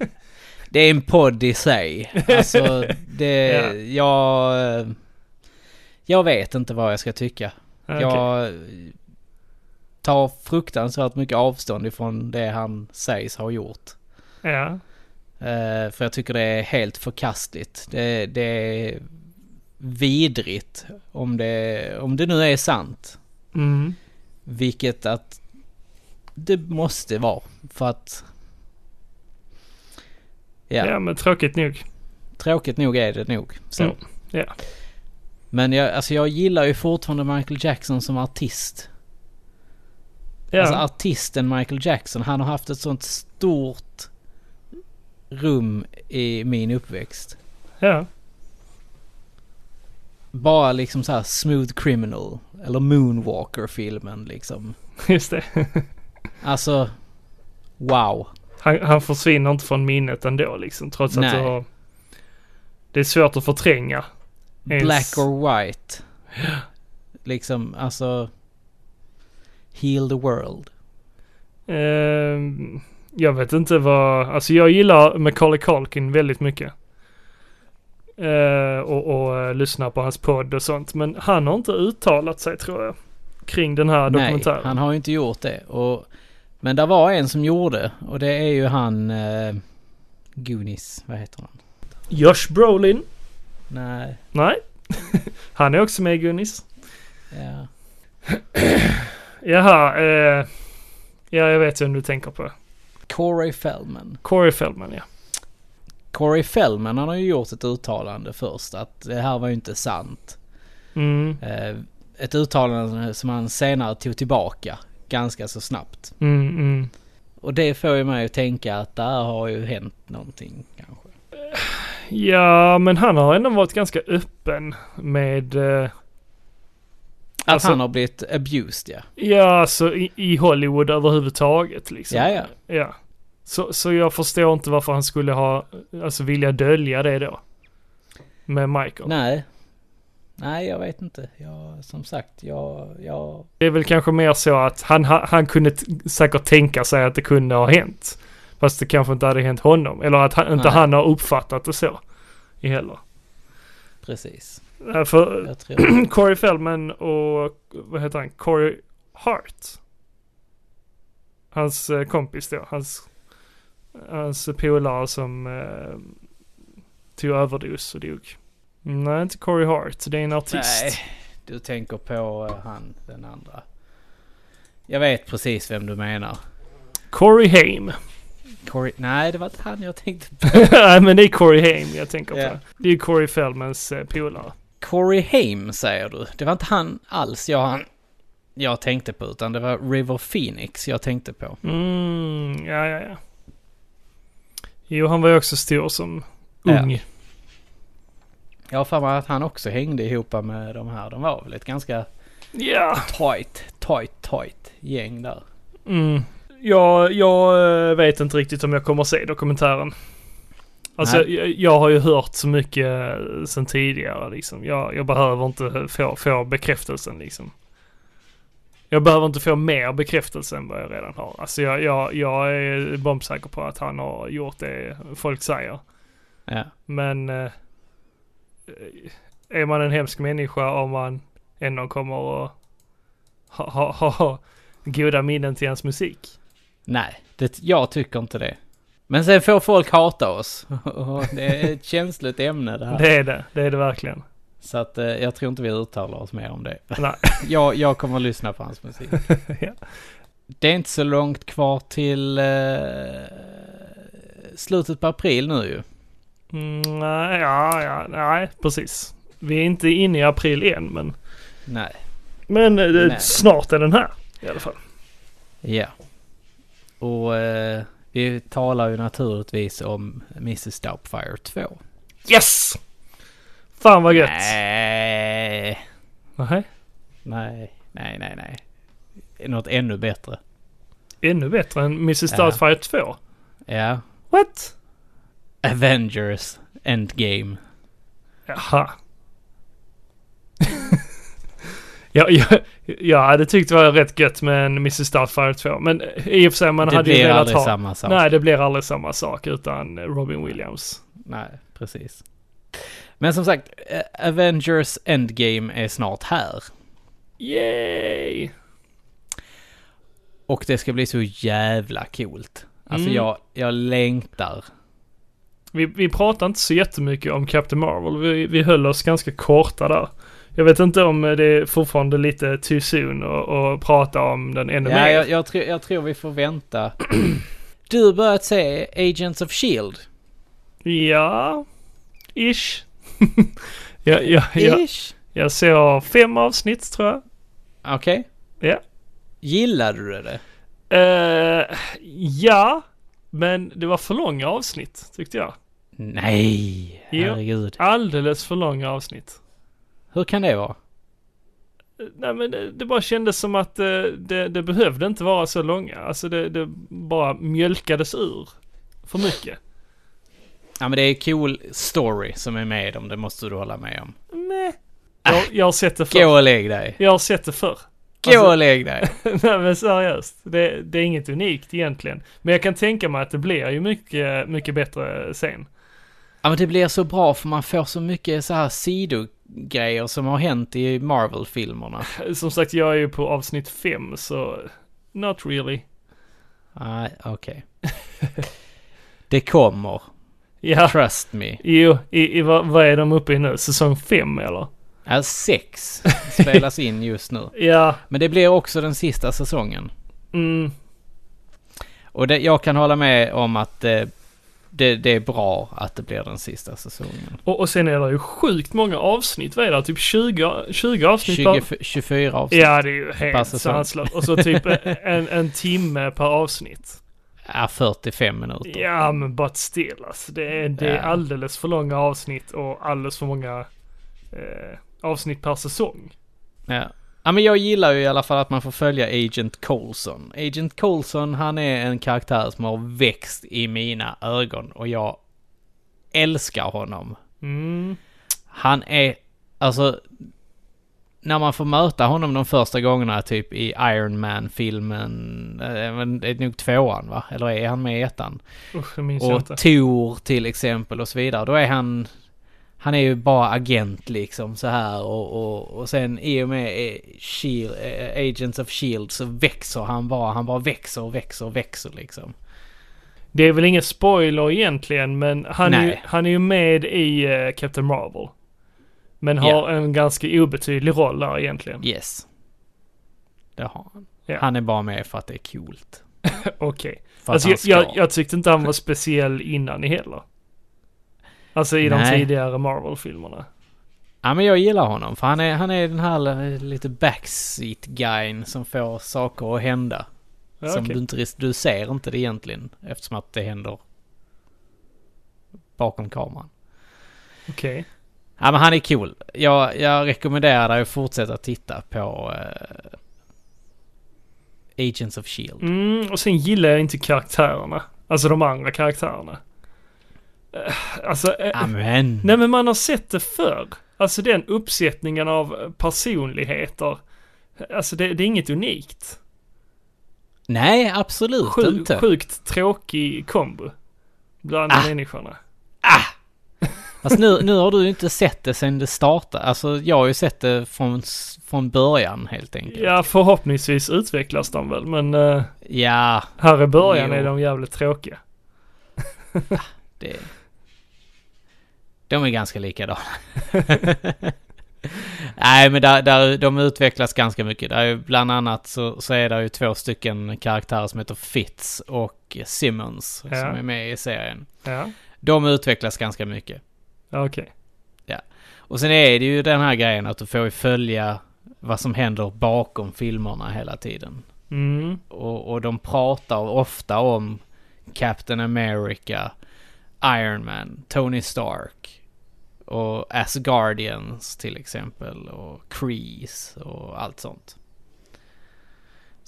Det är en podd i sig. Alltså, det... Ja. Jag... Jag vet inte vad jag ska tycka. Okej. Jag tar fruktansvärt mycket avstånd ifrån det han sägs ha gjort. Ja. Eh, för jag tycker det är helt förkastligt. Det, det är vidrigt om det, om det nu är sant. Mm. Vilket att det måste vara. För att... Ja, Ja. men tråkigt nog. tråkigt nog är det nog så. Mm, ja. Men jag, alltså jag gillar ju fortfarande Michael Jackson som artist. Ja. Alltså artisten Michael Jackson, han har haft ett sånt stort rum i min uppväxt. ja. Bara liksom så här Smooth Criminal eller Moonwalker-filmen liksom. Just det. Alltså, wow. Han, han försvinner inte från minnet ändå liksom. Trots att Nej. du har... Det är svårt att förtränga. Ens- Black or white. Liksom, alltså... Heal the world. Ehm, jag vet inte vad... Alltså jag gillar Macaulay Culkin väldigt mycket. Eh, och och eh, lyssnar på hans podd och sånt. Men han har inte uttalat sig tror jag. Kring den här Nej, dokumentären. han har ju inte gjort det. Och, men det var en som gjorde och det är ju han... Eh, Goonies, vad heter han? Josh Brolin. Nej, Nej. han är också med i Goonies. ja. Jaha. Eh, ja, jag vet vem du tänker på. Corey Feldman. Corey Feldman ja. Corey Feldman han har ju gjort ett uttalande först att det här var ju inte sant. Mm, Eh, ett uttalande som han senare tog tillbaka ganska så snabbt. mm, mm. Och det får ju mig att tänka att där har ju hänt någonting kanske. Ja, men han har ändå varit ganska öppen med... Eh, Att Alltså- han har blivit abused ja. ja, alltså i, i Hollywood överhuvudtaget liksom. Ja, ja. Ja. Så, så jag förstår inte varför han skulle ha, alltså vilja dölja det då. Med Michael. Nej. Nej, jag vet inte. Jag, som sagt, jag, jag... Det är väl kanske mer så att han, han, kunde säkert tänka sig att det kunde ha hänt. Fast det kanske inte hade hänt honom. Eller att han, inte Nej. han har uppfattat det så. I heller. Precis. Ja, För Jag tror... Corey Feldman och, vad heter han? Corey Hart. Hans eh, kompis då. Hans, hans polare som eh, tog överdos och dog. Nej, inte Corey Hart. Det är en artist. Nej, du tänker på eh, han, den andra. Jag vet precis vem du menar. Corey Haim. Corey... Nej, det var inte han jag tänkte på. Nej, men det är Corey Haim jag tänker Ja. på. Det är ju Corey Feldmans eh, polare. Corey Haim säger du. Det var inte han alls jag, han, jag tänkte på, utan det var River Phoenix jag tänkte på. Mm, ja, ja, ja. Jo, han var ju också stor som Ja. ung. Jag har för mig att han också hängde ihop med de här. De var väl ett ganska Ja. tight, tight, tight gäng där. Mm. Jag, jag eh, vet inte riktigt om jag kommer se dokumentären. Alltså jag, jag har ju hört så mycket eh, sen tidigare liksom. Jag, jag behöver inte få, få bekräftelsen liksom. Jag behöver inte få mer bekräftelse än vad jag redan har. Alltså jag, jag, jag är bombsäker på att han har gjort det folk säger. Ja. Men eh, är man en hemsk människa om man ändå kommer att ha, ha, ha, goda minnen till hans musik? Nej, det, jag tycker inte det. Men sen får folk hata oss. Det är ett känsligt ämne det här. Det är det, det är det verkligen. Så att eh, jag tror inte vi uttalar oss mer om det. Nej. Jag, jag kommer att lyssna på hans musik. Ja. Det är inte så långt kvar till eh, slutet på april nu ju. Mm, nej, ja, ja, nej, precis. Vi är inte inne i april än, men, Nej. men eh, Nej. snart är den här i alla fall. Ja. Och eh, vi talar ju naturligtvis om Mrs. Doubtfire 2. Yes! Fan vad gött. Nej. Nej. Nej, nej, nej, nej. Något ännu bättre. Ännu bättre än Mrs. Doubtfire 2. Ja. What? Avengers Endgame. Jaha. ja, jag, jag hade tyckt det var rätt gött med en Mrs. Doubtfire 2. Men i och för sig man det hade ju blir velat aldrig ha... samma sak. Nej, det blir aldrig samma sak utan Robin Williams. Nej, precis. Men som sagt, eh, Avengers Endgame är snart här. Yay! Och det ska bli så jävla coolt. Alltså Mm. jag, jag längtar. Vi, vi pratar inte så jättemycket om Captain Marvel. Vi, vi höll oss ganska korta där. Jag vet inte om det är fortfarande lite too soon att prata om den ännu Ja, mer. jag, jag, tror, jag tror vi får vänta. Du har börjat se Agents of Shield. Ja, ish. jag, jag, jag, jag såg fem avsnitt tror jag. Okej. Ja. Gillade du det? Eh, ja, men det var för långa avsnitt tyckte jag. Nej, Jo. herregud. Alldeles för långa avsnitt. Hur kan det vara? Eh, Nej men det, det bara kändes som att eh, det, det behövde inte vara så långa. Alltså det, det bara mjölkades ur för mycket. Ja men det är cool story som är med om det måste du hålla med om. Nej. Jag, jag har sett det Gå förr. och lägg dig. Jag har sett det förr. Gå Alltså- och lägg dig. Nej men seriöst. Det, det är inget unikt egentligen. Men jag kan tänka mig att det blir ju mycket, mycket bättre sen. Ja men det blir så bra för man får så mycket så här sidogrejer som har hänt i Marvel-filmerna. Som sagt, jag är ju på avsnitt fem så not really. Nej, okej. Det kommer. Ja, Trust me. jo, i, i, vad, vad är de uppe i nu? Säsong fem eller? Ja, sex spelas in just nu. Ja, Men det blir också den sista säsongen. mm, Och det, jag kan hålla med om att eh, det, det är bra att det blir den sista säsongen. och, och sen är det ju sjukt många avsnitt. Vad är det? Typ 20, 20 avsnitt 20, 24 avsnitt. Ja, det är ju Per helt sanslöst. Och så typ en, en timme per avsnitt. Ja, 45 minuter. Ja, men but still alltså. Det är, det är Ja. alldeles för långa avsnitt och alldeles för många eh, avsnitt per säsong. Ja. ja, men jag gillar ju i alla fall att man får följa Agent Coulson. Agent Coulson, han är en karaktär som har växt i mina ögon och jag älskar honom. Mm. Han är, alltså, när man får möta honom de första gångerna typ i Iron Man-filmen, eh, det är nog tvåan va? Eller är han med i ettan? Usch, det minns jag Och. Thor till exempel och så vidare. Då är han, han är ju bara agent liksom så här och, och, och sen i och med eh, Shield, eh, Agents of Shield så växer han bara, han bara växer och växer och växer liksom. Det är väl ingen spoiler egentligen, men han, är ju, Nej. han är ju med i Captain Marvel. Men har Ja. en ganska obetydlig roll där egentligen. Yes. Det har han. Ja. Han är bara med för att det är coolt. Okej. För Alltså jag, jag, jag tyckte inte han var speciell innan i heller. Alltså i de Nej. tidigare Marvel-filmerna. Ja men jag gillar honom för han är, han är den här lite backseat guyn som får saker att hända. Ja, som okej. du inte, du ser inte det egentligen eftersom att det händer bakom kameran. Okej. Ja men han är cool. Jag, jag rekommenderar dig att fortsätta titta på eh, Agents of Shield. Mm, och sen gillar jag inte karaktärerna. Alltså de andra karaktärerna. Eh, Alltså, eh, Amen. nej men man har sett det förr. Alltså den uppsättningen av personligheter. Alltså det, det är inget unikt. Nej, absolut Sjuk, inte. sjukt tråkig kombo. Bland Ah. människorna. Alltså nu, nu har du ju inte sett det sen det startade. Alltså jag har ju sett det från, från början helt enkelt. Ja, förhoppningsvis utvecklas de väl, men eh, Ja, här i början Jo. är de jävligt tråkiga. det... De är ganska likadana. Nej men där, där, de utvecklas ganska mycket. Där är bland annat så, så är det ju två stycken karaktärer som heter Fitz och Simmons Ja. som är med i serien. Ja, De utvecklas ganska mycket. Ja okej. Och sen är det ju den här grejen att du får ju följa vad som händer bakom filmerna hela tiden. Mm, Och, och de pratar ofta om Captain America, Iron Man, Tony Stark och Asgardians till exempel och Kreese och allt sånt.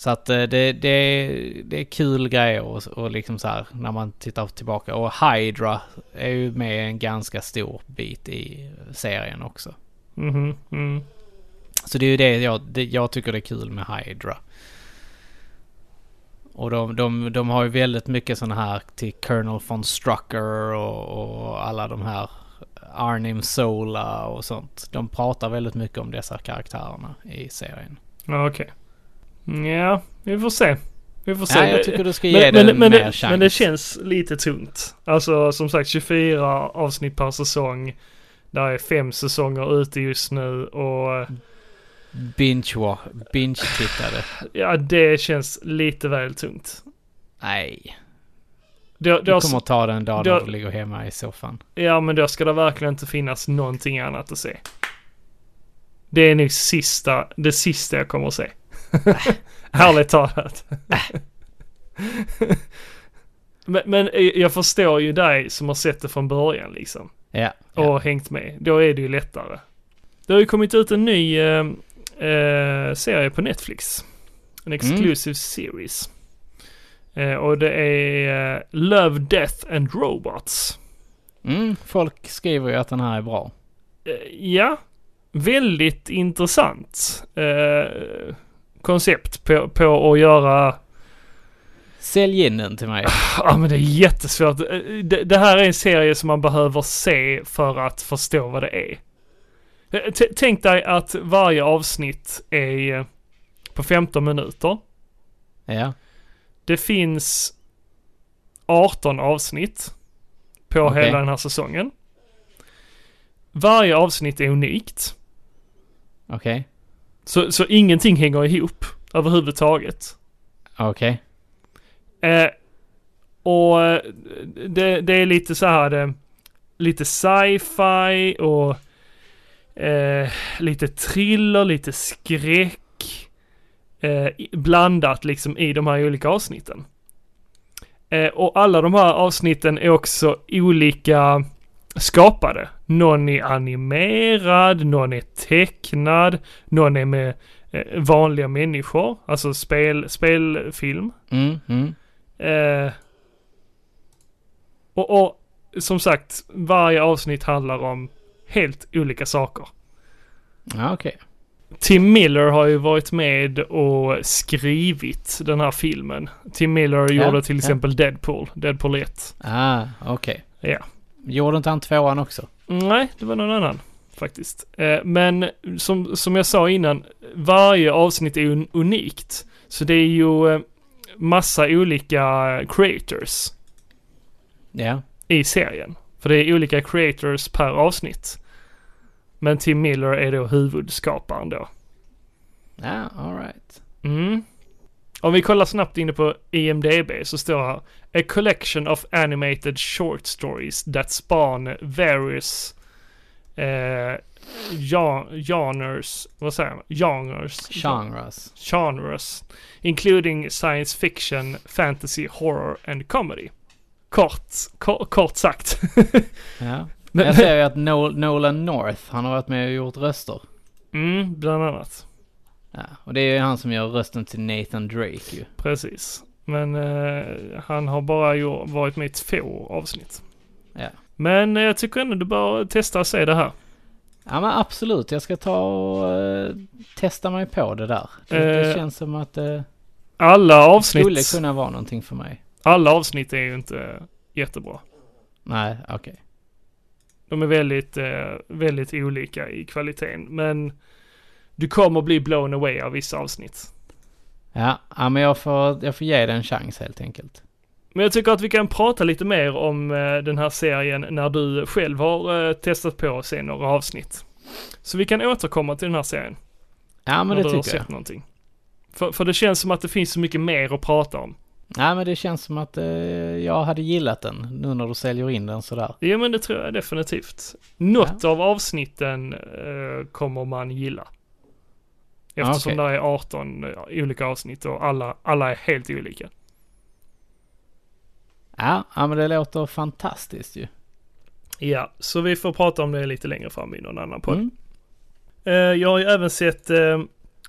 Så att eh, det, det, det är kul grejer och, och liksom så här när man tittar tillbaka. Och Hydra är ju med en ganska stor bit i serien också. mhm, mm. Så det är ju det jag, det, jag tycker det är kul med Hydra. Och de, de, de har ju väldigt mycket sådana här till Colonel von Strucker och, och alla de här Arnim Sola och sånt. De pratar väldigt mycket om dessa karaktärerna i serien. Ja, okej. Ja, vi får se. Vi får se. Ja, jag tycker du ska ge men, det men, en men, mer det, chans. men det känns lite tungt. Alltså som sagt 24 avsnitt per säsong. Där är fem säsonger ute just nu och Binge, binge-tittade. ja, det känns lite väl tungt. Nej. Då, Du då, kommer att ta den dag då- då du ligger hemma i soffan. ja, men då ska det verkligen inte finnas någonting annat att se. Det är nog sista, det sista jag kommer att se. Ärligt talat. men, men jag förstår ju dig som har sett det från början liksom. Ja. och ja. hängt med. Då är det ju lättare. Det har ju kommit ut en ny eh, eh, serie på Netflix. En exclusive series. Eh, och det är eh, Love, Death and Robots. Mm, folk skriver ju att den här är bra. Eh, ja, väldigt intressant eh, koncept på, på att göra Sälj in den till mig. Ja men det är jättesvårt. Eh, Det, det här är en serie som man behöver se för att förstå vad det är. Eh, t- Tänk dig att varje avsnitt är eh, på 15 minuter. Ja. Det finns 18 avsnitt på Okej. hela den här säsongen. Varje avsnitt är unikt. Okej. Så, så ingenting hänger ihop överhuvudtaget. Okej. Eh, och eh, det, det är lite så här, det, lite sci-fi och eh, lite thriller, lite skräck. Eh, blandat liksom i de här olika avsnitten. Eh, och alla de här avsnitten är också olika skapade. Någon är animerad, någon är tecknad, någon är med eh, vanliga människor, alltså spel, spelfilm. Mm, mm. Eh, och, och som sagt, varje avsnitt handlar om helt olika saker. Ja, okej. Tim Miller har ju varit med och skrivit den här filmen. Tim Miller Ja, gjorde till ja. exempel Deadpool, Deadpool 1. Ah, okej. Ja. Gjorde inte han tvåan också? Nej, det var någon annan faktiskt. Eh, men som, som jag sa innan, varje avsnitt är un- unikt. Så det är ju eh, massa olika creators. Ja. i serien. För det är olika creators per avsnitt. Men Tim Miller är då huvudskaparen då. Ja, alright. Mm. Om vi kollar snabbt inne på IMDB så står här A collection of animated short stories that spawn various eh, gen- genres, vad säger man? Genres? Genres. genres, including science fiction, fantasy, horror and comedy. kort, kort, kort sagt. Ja. Men- Jag ser ju att Nol- Nolan North, han har varit med och gjort röster. Mm, bland annat. Ja, och det är ju han som gör rösten till Nathan Drake ju. Precis. Men eh, han har bara gjort, varit med i två avsnitt. Ja. Men eh, jag tycker ändå du bör testa och se det här. Ja men absolut, jag ska ta och eh, testa mig på det där. Det, det Eh, känns som att det Alla skulle avsnitt, kunna vara någonting för mig. alla avsnitt är ju inte jättebra. Nej, okej. De är väldigt, eh, väldigt olika i kvaliteten. Men du kommer bli blown away av vissa avsnitt. Ja, ja, men jag får, jag får ge det en chans helt enkelt. Men jag tycker att vi kan prata lite mer om eh, den här serien när du själv har eh, testat på att se några avsnitt. Så vi kan återkomma till den här serien. Ja men när det du har tycker jag. sett någonting. För, för det känns som att det finns så mycket mer att prata om. Ja men det känns som att eh, jag hade gillat den nu när du säljer in den sådär. Ja men det tror jag definitivt. Något av avsnitten eh, kommer man gilla. Eftersom Okej. det är 18 eh, olika avsnitt och alla, alla är helt olika. Ja, ja men det låter fantastiskt ju. Ja, så vi får prata om det lite längre fram i någon annan podd. Mm. Eh, jag har ju även sett eh,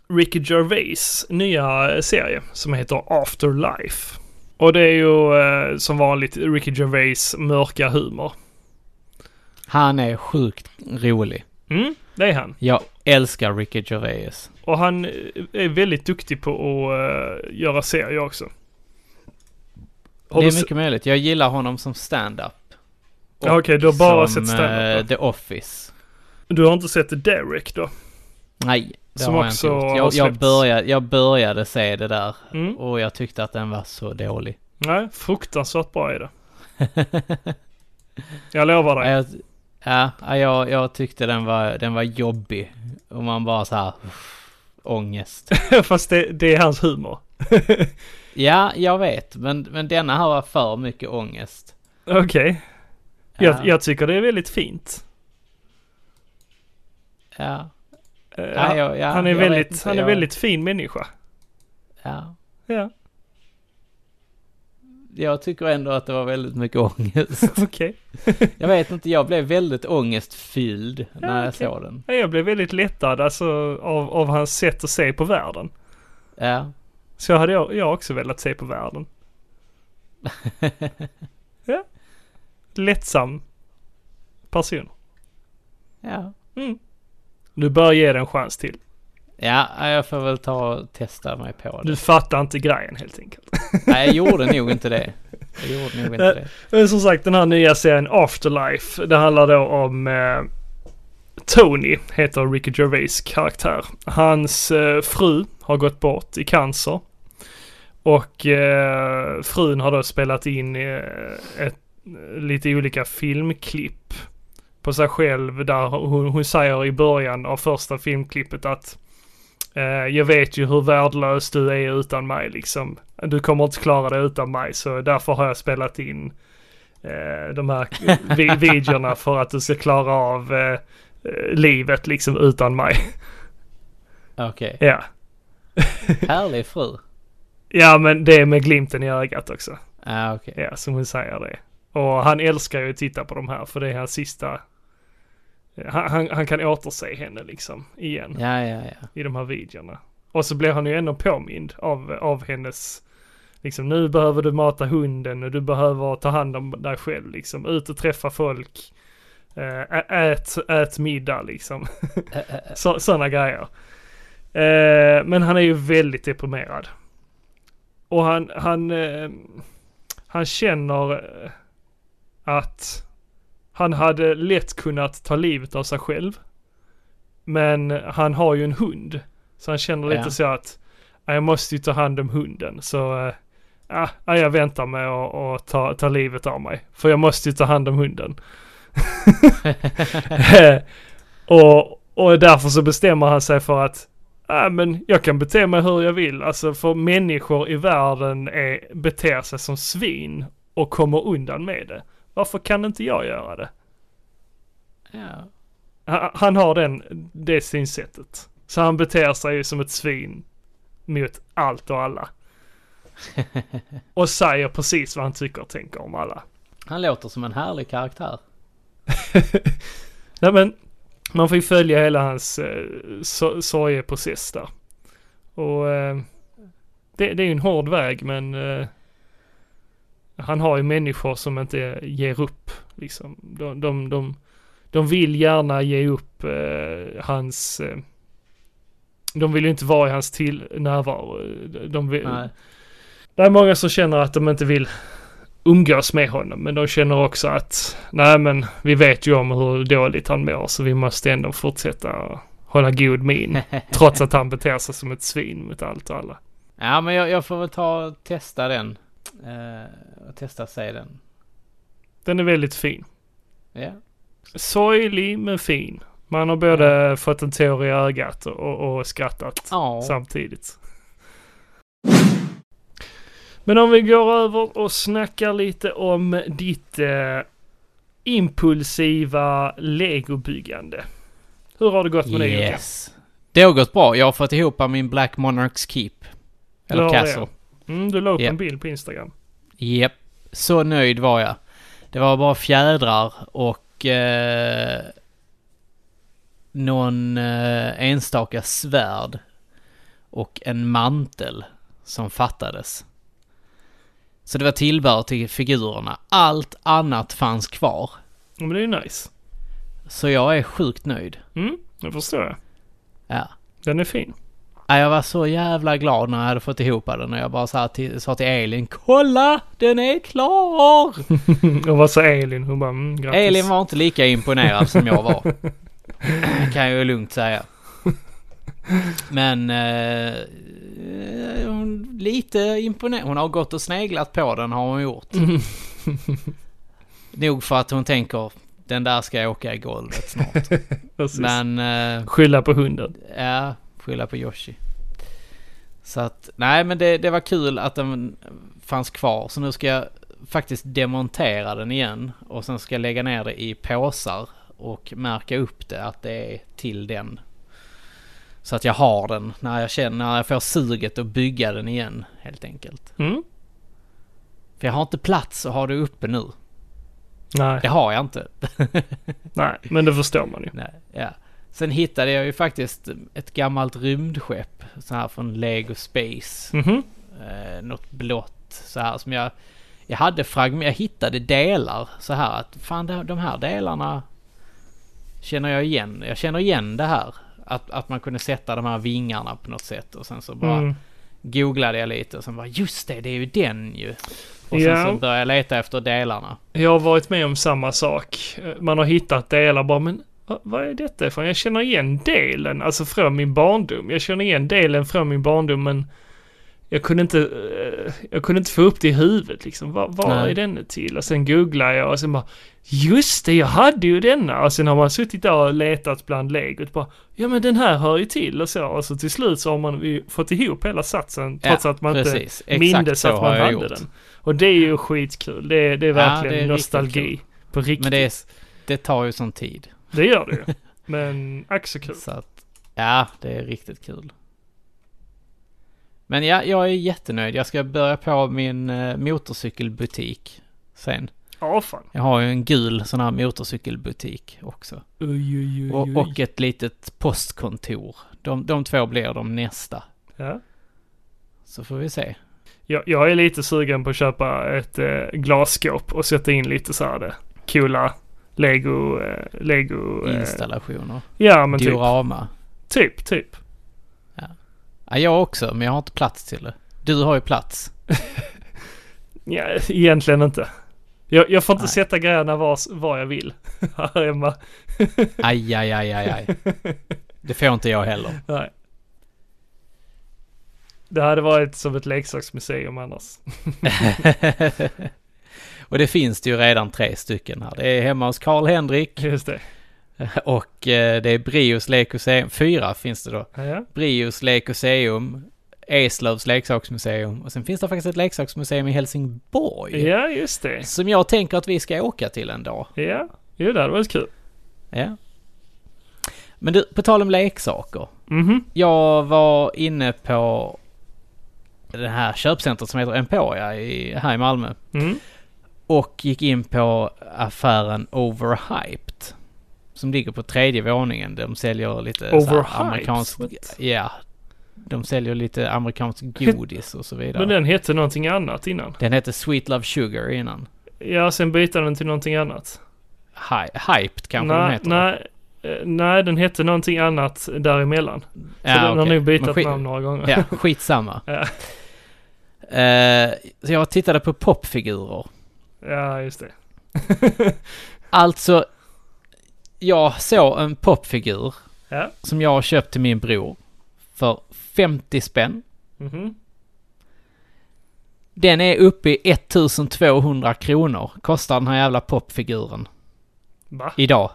Ricky Gervais nya serie som heter Afterlife. Och det är ju som vanligt Ricky Gervais mörka humor. Han är sjukt rolig. Mm, det är han. Jag älskar Ricky Gervais. Och han eh, är väldigt duktig på att eh, göra serier också. Har det är mycket möjligt. Jag gillar honom som stand-up. Ja, Okej, du har bara som, sett stand-up då. The Office. Du har inte sett The Derek då? Nej, det Som har jag inte gjort. Jag, jag, började, jag började se det där Mm. och jag tyckte att den var så dålig. Nej, fruktansvärt bra är det. Jag lovar dig. jag, ja, ja, jag, jag tyckte den var, den var jobbig. Och man bara så här, ångest. Fast det, det är hans humor. Ja, jag vet. Men, men denna här var för mycket ångest. Okej. Ja, Jag, jag tycker det är väldigt fint. ja, Eh, Ja, jag- ja, han är väldigt, han är väldigt fin människa. ja. Ja, Jag tycker ändå att det var väldigt mycket ångest. okej. Jag vet inte, jag blev väldigt ångestfylld när jag okej. såg den. Ja, Jag blev väldigt lättad alltså av, av hans sätt att se på världen. Ja. Så hade jag, jag också velat se på världen. Ja. Lättsam person. Ja. Mm. Du bör ge det en chans till. Ja, jag får väl ta och testa mig på det. Du fattar inte grejen helt enkelt. Nej, jag gjorde nog inte det. Jag gjorde nog inte det. Men som sagt den här nya serien Afterlife. Det handlar då om eh, Tony, heter Ricky Gervais karaktär. Hans eh, fru har gått bort i cancer. Och eh, frun har då spelat in eh, ett, lite olika filmklipp på sig själv där hon, hon säger i början av första filmklippet att eh, jag vet ju hur värdelös du är utan mig liksom. Du kommer inte klara det utan mig så därför har jag spelat in eh, de här vi- videorna för att du ska klara av eh, eh, livet liksom utan mig. Okej. Ja. Härlig fru. Ja men det är med glimten i ögat också. Ja, okej. Ja, som hon säger det. Och han älskar ju att titta på de här för det är hans sista... Han, han, han kan återse henne liksom igen Ja, ja, ja. i de här videorna. Och så blir han ju ändå påmind av, av hennes... Liksom nu behöver du mata hunden och du behöver ta hand om dig själv liksom. Ut och träffa folk. Eh, ä- ät, ät middag liksom. Så, sådana grejer. Eh, men han är ju väldigt deprimerad. Och han, han, eh, han känner att han hade lätt kunnat ta livet av sig själv. Men han har ju en hund. Så han känner lite Ja. så att "Ja, jag måste ju ta hand om hunden. Så ja, jag väntar med att ta, ta livet av mig. För jag måste ju ta hand om hunden. och, och därför så bestämmer han sig för att Ja men jag kan bete mig hur jag vill. Alltså för människor i världen är, beter sig som svin och kommer undan med det. Varför kan inte jag göra det? ja. Han, han har den, det synsättet. Så han beter sig ju som ett svin mot allt och alla. Och säger precis vad han tycker och tänker om alla. Han låter som en härlig karaktär. Nej men, man får ju följa hela hans eh, so sorgeprocess där. Och eh, det, det är ju en hård väg men eh, han har ju människor som inte ger upp. Liksom. De, de, de, de vill gärna ge upp eh, hans... Eh, de vill ju inte vara i hans till närvaro. De vill, Nej. det är många som känner att de inte vill umgås med honom. Men de känner också att nej men vi vet ju om hur dåligt han mår så vi måste ändå fortsätta hålla god min. trots att han beter sig som ett svin mot allt och alla. Ja, men jag, jag får väl ta och testa den. Eh, och testa se den. Den är väldigt fin. Ja. Sorglig men fin. Man har både fått en tår i ögat och, och skrattat Ja. samtidigt. Men om vi går över och snackar lite om ditt eh, impulsiva legobyggande. Hur har det gått med det Jocke? Yes. Det har gått bra. Jag har fått ihop min Black Monarchs Keep. Eller det? Castle. Mm, du la upp Ja. en bild på Instagram. Japp. Så nöjd var jag. Det var bara fjädrar och eh, någon eh, enstaka svärd och en mantel som fattades. Så det var tillbehör till figurerna. Allt annat fanns kvar. Ja, men det är ju nice. Så jag är sjukt nöjd. Mm, det förstår jag. Ja. Den är fin. Ja, Jag var så jävla glad när jag hade fått ihop den och jag bara sa till, sa till Elin Kolla! Den är klar! och vad sa Elin? Hon bara mm, grattis. Elin var inte lika imponerad som jag var. kan jag ju lugnt säga. Men eh, hon lite imponerad. Hon har gått och sneglat på den har hon gjort. Nog för att hon tänker den där ska åka i golvet snart. Men eh, Skylla på hunden. ja, skylla på Yoshi. Så att, nej men det, det var kul att den fanns kvar. Så nu ska jag faktiskt demontera den igen. Och sen ska jag lägga ner det i påsar. Och märka upp det att det är till den. Så att jag har den när jag känner, när jag får suget att bygga den igen helt enkelt. Mm? För jag har inte plats att ha det uppe nu. Nej, Det har jag inte. nej, men det förstår man ju. Nej, ja. Sen hittade jag ju faktiskt ett gammalt rymdskepp. Så här från Lego Space. Mhm. Eh, något blått så här som jag... Jag hade fragment, jag hittade delar så här att fan de, här delarna känner jag igen. Jag känner igen det här. Att, att man kunde sätta de här vingarna på något sätt och sen så bara Mm. googlade jag lite och sen bara just det, det är ju den ju. Och sen Ja. så började jag leta efter delarna. Jag har varit med om samma sak. Man har hittat delar bara, men vad är detta ifrån? Jag känner igen delen, alltså från min barndom. Jag känner igen delen från min barndom, men jag kunde inte, eh, jag kunde inte få upp det i huvudet liksom. Vad, är den till? Och sen googlar jag och sen bara, just det, jag hade ju denna. Och sen har man suttit där och letat bland legot bara, ja men den här hör ju till och så. Och så till slut så har man ju fått ihop hela satsen, trots att man inte precis. Exakt mindes att man hade gjort. den. Och det är ju skitkul. Det, är- det är Ja, verkligen det är riktigt nostalgi. På riktigt. Men det, är, det tar ju sån tid. Det gör det ju. Men ack så kul. Så att, ja, det är riktigt kul. Men ja, jag är jättenöjd. Jag ska börja på min eh, motorcykelbutik sen. Ja, fan. Jag har ju en gul sån här motorcykelbutik också. Oj, oj, oj, Och, och ett litet postkontor. De, de två blir de nästa. Ja. Så får vi se. Jag, jag är lite sugen på att köpa ett eh, glasskåp och sätta in lite så här det coola Lego, eh, Lego... Eh, Installationer. ja, men typ. Diorama. Typ, typ. Ja, jag också, men jag har inte plats till det. Du har ju plats. Ja, egentligen inte. Jag, jag får inte Nej. sätta grejerna var, var jag vill här hemma. Aj, aj, aj, aj, aj. Det får inte jag heller. Nej. Det hade varit som ett leksaksmuseum annars. Och det finns det ju redan tre stycken här. Det är hemma hos Karl-Henrik Just det. och eh, det är Brios Lekoseum. Fyra finns det då. Ja, ja. Brios Lekoseum, Eslövs leksaksmuseum och sen finns det faktiskt ett leksaksmuseum i Helsingborg. ja just det. Som jag tänker att vi ska åka till en dag. Ja, jo det hade varit kul. Ja. Men du, på tal om leksaker. Mhm. Jag var inne på det här köpcentret som heter Emporia i, här i Malmö. Mm. Och gick in på affären Overhyped. Som ligger på tredje våningen. De säljer lite så här Overhyped? amerikansk... What? Ja. De säljer lite amerikansk godis och så vidare. Men den hette någonting annat innan. Den hette Sweet Love Sugar innan. Ja, sen bytte den till någonting annat. Hy- Hyped kanske den nej, heter. nej, eh, nej, den hette någonting annat däremellan. Så Ja, den har okej. nog bytt skit- namn några gånger. Ja, skitsamma. Ja. Eh, så jag tittade på popfigurer. Ja, just det. Alltså, jag såg en popfigur Ja. som jag har köpt till min bror för 50 spänn. Mhm. Den är uppe i 1200 kronor, kostar den här jävla popfiguren. Va? Idag.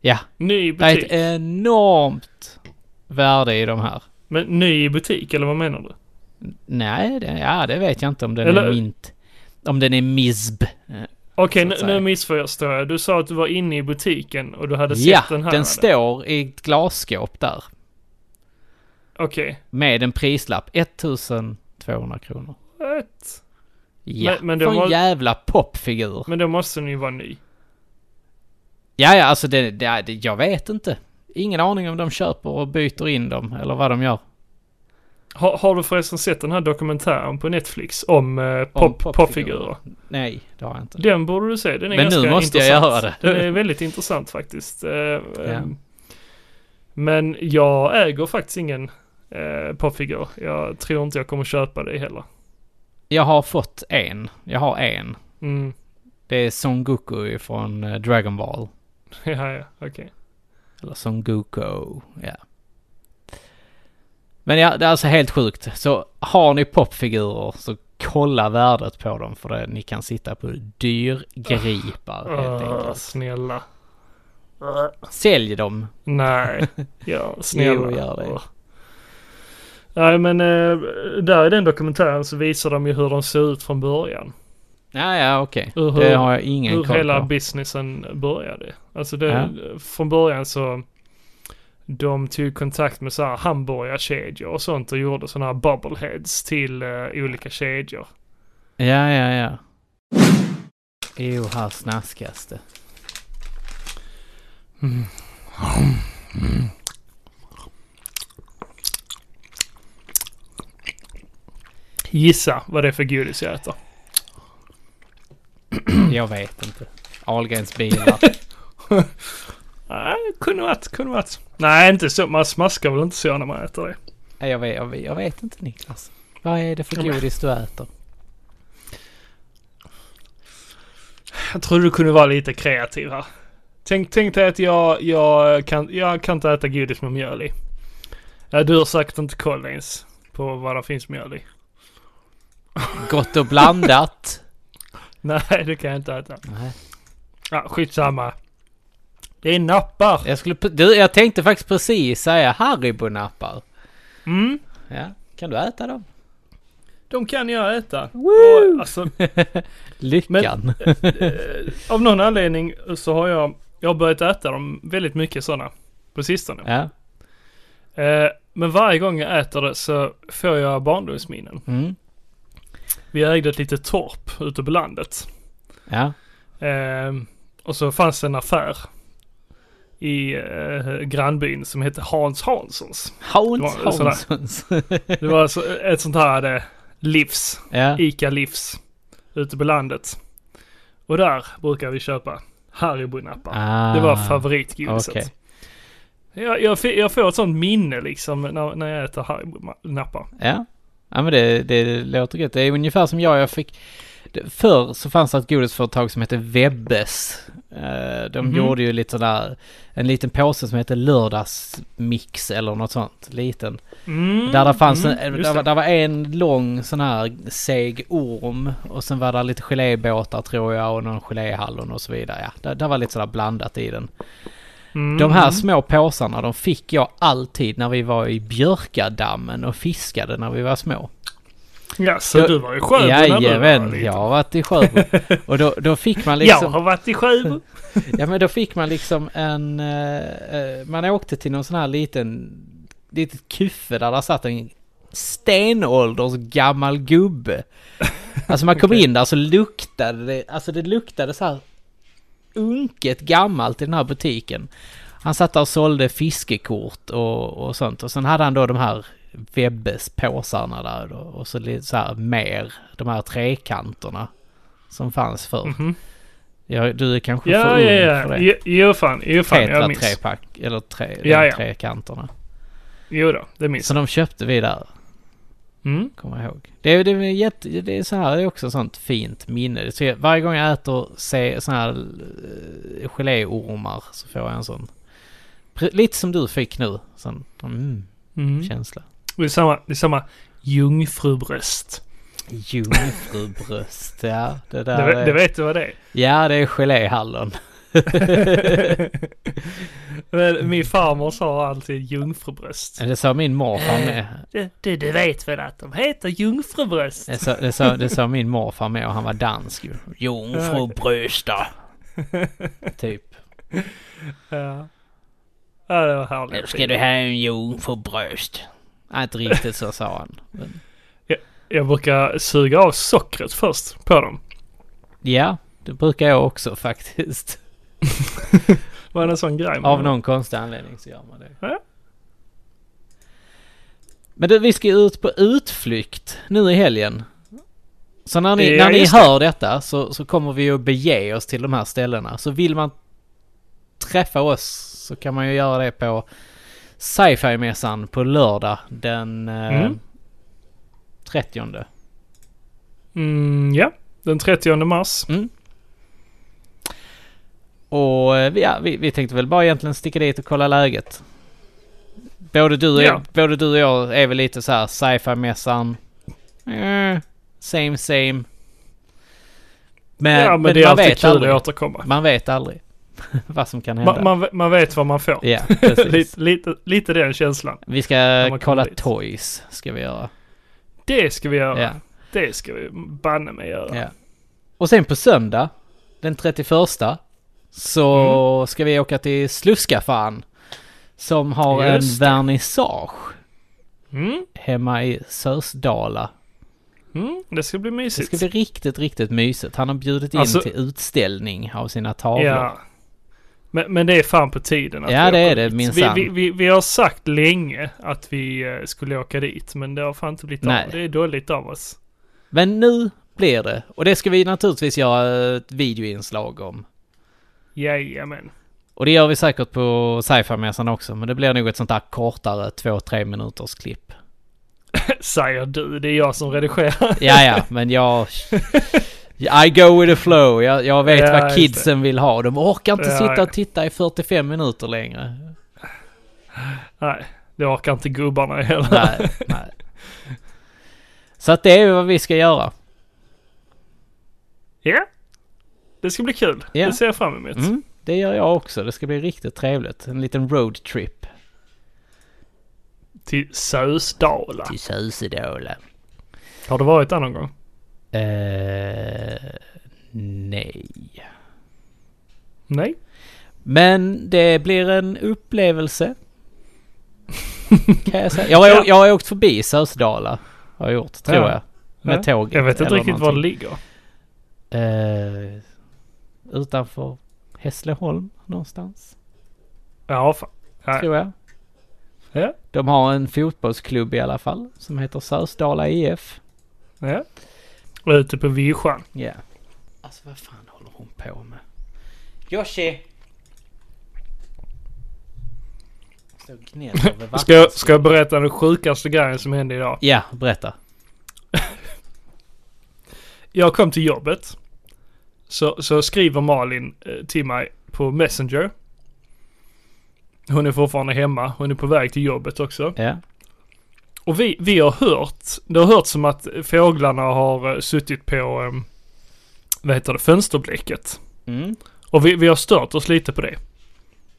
Ja, Ny i det är butik? ett enormt värde i de här. Men ny i butik, eller vad menar du? Nej, det, ja, det vet jag inte om den Eller- är mint. Om den är MISB. Eh, Okej, Så nu, missförstår jag. Du sa att du var inne i butiken och du hade Ja, sett den här. den eller? står i ett glasskåp där. Okej. Med en prislapp. 1200 kronor. What? Ja, Men- men det för en jävla popfigur. Men då måste den ju vara ny. Ja, ja, alltså det, det, jag vet inte. Ingen aning om de köper och byter in dem eller vad de gör. Har, har du förresten sett den här dokumentären på Netflix om, eh, pop, popfigurer. popfigurer? Nej, det har jag inte. Den borde du se. Den är Men nu ganska måste jag intressant. göra det. Den är väldigt intressant faktiskt. Eh, ehm, Men jag äger faktiskt ingen eh, popfigur. Jag tror inte jag kommer köpa det heller. Jag har fått en. Jag har en. Mm. Det är Son Goku från eh, Dragon Ball. Ja, ja, okej. Eller Son Goku, ja. Men ja, det är alltså helt sjukt. Så har ni popfigurer så kolla värdet på dem för det, ni kan sitta på dyrgripar helt Åh, enkelt. snälla. Sälj dem. Nej, ja, snälla. Jo, gör det. Nej, men eh, där i den dokumentären så visar de ju hur de ser ut från början. Ja, ja, okej. Hur- Det har jag ingen hur koll hela på. businessen började. Alltså det, Ja. från början så de tog kontakt med så här hamburgarkedjor och sånt och gjorde sådana här bubbleheads till eh, olika kedjor. Ja, ja, ja. Jo, här snaskas det. Gissa vad det är för godis jag äter. Jag vet inte. Ahlgrens bilar. Nej, kunde varit, kunde varit. Nej, inte så. Man smaskar väl inte så när man äter det. Nej, jag vet, jag, vet, jag vet inte Niklas. Vad är det för godis du äter? Jag tror du kunde vara lite kreativ här. Tänk, tänk dig att jag, jag, kan, jag kan inte äta godis med mjöl i. Du har säkert inte koll ens på vad det finns mjöl i. Gott och blandat. Nej, det kan jag inte äta. Nej. Ja, skitsamma. Det är nappar. Jag skulle, du, jag tänkte faktiskt precis säga Haribo-nappar. Mm, Ja, kan du äta dem? de kan jag äta. Woo! Och, alltså, Lyckan. eh, av någon anledning så har jag, jag har börjat äta dem väldigt mycket sådana på sistone. ja. Eh, men varje gång jag äter det så får jag barndomsminnen. Mm. Vi ägde ett litet torp ute på landet. Ja. Eh, och så fanns det en affär i eh, grannbyn som hette Hans Hanssons. Hans Det var sådär. Hanssons. Det var alltså ett sånt här eh, livs, ja. Ica livs, ute på landet. Och där brukar vi köpa Haribo-nappar. Ah, Det var favoritgodiset. okej. Jag, jag, jag får ett sånt minne liksom när, när jag äter Haribo-nappar. Ja. Ja men det, det låter gött. Det är ungefär som jag, jag fick... Förr så fanns det ett godisföretag som hette Webbes. Eh, De Mhm. gjorde ju lite sådär, en liten påse som hette lördagsmix eller något sånt. Liten. Mm, Där det fanns mm, en, där, där var en lång sån här seg orm och sen var det lite gelébåtar tror jag och någon geléhallon och så vidare. Ja, där, där var lite sådär blandat i den. Mm, De här mm. små påsarna de fick jag alltid när vi var i Björkadammen och fiskade när vi var små. Ja, så Jag- du var i Sjöbo när du Jajamän, jag har varit i Sjöbo. och då, då fick man Jag liksom, har varit i Sjöbo. ja men då fick man liksom en, eh, man åkte till någon sån här liten, litet kuffe där det satt en stenålders gammal gubbe. Alltså man kom in där så luktade det, alltså det luktade så här unket gammalt i den här butiken. Han satt där och sålde fiskekort och, och sånt och sen hade han då de här Webbes påsarna där då, och så lite så här mer, de här trekanterna som fanns förr. Mhm. Ja, du är kanske för Ja, ja, för ja. det. Jo, Jo, fan. Jo, fan. Jag minns. trepack, eller tre, Ja, ja. trekanterna. Jo då, det minns Så de köpte vi där. Mm. Kommer jag ihåg. Det är, det är, jätte, det är så här, det är också sånt fint minne. Så jag, varje gång jag äter se, såna här uh, geléormar så får jag en sån. Lite som du fick nu. Sån mm, Mm. känsla. Det är samma, det är samma jungfrubröst. Jungfrubröst, ja. Det Det, där vet- är, det vet du vad det är? Ja, det är geléhallon. Men Min farmor sa alltid jungfrubröst. Det sa min morfar med. Du, du, du vet väl att de heter jungfrubröst? Det sa, det sa, det sa min morfar med och han var dansk ju. Jungfrubrösta. typ. Ja. Ja, det var härligt. Nu ska du ha en jungfrubröst. Nej, inte riktigt så sa han. Men, Jag brukar suga av sockret först på dem. ja, det brukar jag också faktiskt. Var det en sån grej? Av någon konstig anledning så gör man det. Ja. Men du, vi ska ut på utflykt nu i helgen. Så när ni, Ja, när ni just det. hör detta så, så kommer vi att bege oss till de här ställena. Så vill man träffa oss så kan man ju göra det på sci-fi-mässan på lördag den eh, Mm. 30. Mm, ja, den 30 mars. Mm. Och eh, vi- ja, vi, vi tänkte väl bara egentligen sticka dit och kolla läget. Både du och, Ja. både du och jag är väl lite så här sci-fi-mässan. Eh, same same. Men, ja, men, men det är man alltid vet kul aldrig. att återkomma. Man vet aldrig vad som kan hända. Man, man, man vet vad man får. Ja, precis. lite, lite, lite den känslan. Vi ska kolla toys, ska vi göra. Det ska vi göra. Ja, Det ska vi banne mig göra. ja. Och sen på söndag, den 31, så Mm. ska vi åka till Sluskafan. Som har Just en det. vernissage Mm, hemma i Sörsdala. mm, det ska bli Det mysigt. ska bli riktigt, riktigt mysigt. Han har bjudit in Alltså- till utställning av sina tavlor. Ja. Men, men det är fan på tiden att Ja, vi det är det, minsann. vi, vi, vi, vi har sagt länge att vi eh, skulle åka dit, men det har fan inte blivit Nej. av. Det är dåligt av oss. Men nu blir det. Och det ska vi naturligtvis göra ett videoinslag om. Jajamän. Och det gör vi säkert på sci-fi-mässan också. Men det blir nog ett sånt där kortare, två, tre minuters klipp. Säger du, det är jag som redigerar. Ja, ja, men jag... I go with the flow. Jag, jag vet Ja, vad kidsen vill ha. De orkar inte Ja, sitta och titta i 45 minuter längre. Nej, det orkar inte gubbarna heller. Nej, nej. Så att det är vad vi ska göra. Ja. Det ska bli kul. Ja. Det ser jag fram emot. Mm, det gör jag också. Det ska bli riktigt trevligt. En liten roadtrip Till Sösdala. till Sösedala. Har du varit där någon gång? Eh, nej. Nej. Men det blir en upplevelse. kan jag säga. Jag har, Ja. jag har åkt förbi Sösdala. Har jag gjort, tror Ja. jag. Med Ja. tåget. Jag vet inte riktigt var det någonting. ligger. Eh, utanför Hässleholm någonstans, Ja, fan. Tror jag. Ja. De har en fotbollsklubb i alla fall som heter Sösdala IF. ja. Och ute på Vischan. Ja. Alltså vad fan håller hon på med? Yoshi! Står och Ska jag, ska jag berätta den sjukaste grejen som hände idag? Ja, berätta. Jag kom till jobbet. Så, så skriver Malin eh, till mig på Messenger. Hon är fortfarande hemma. Hon är på väg till jobbet också. Ja. Och vi, vi har hört, det har hört som att fåglarna har eh, suttit på, eh, vad heter det, fönsterblecket. Mm. Och vi, vi har stört oss lite på det.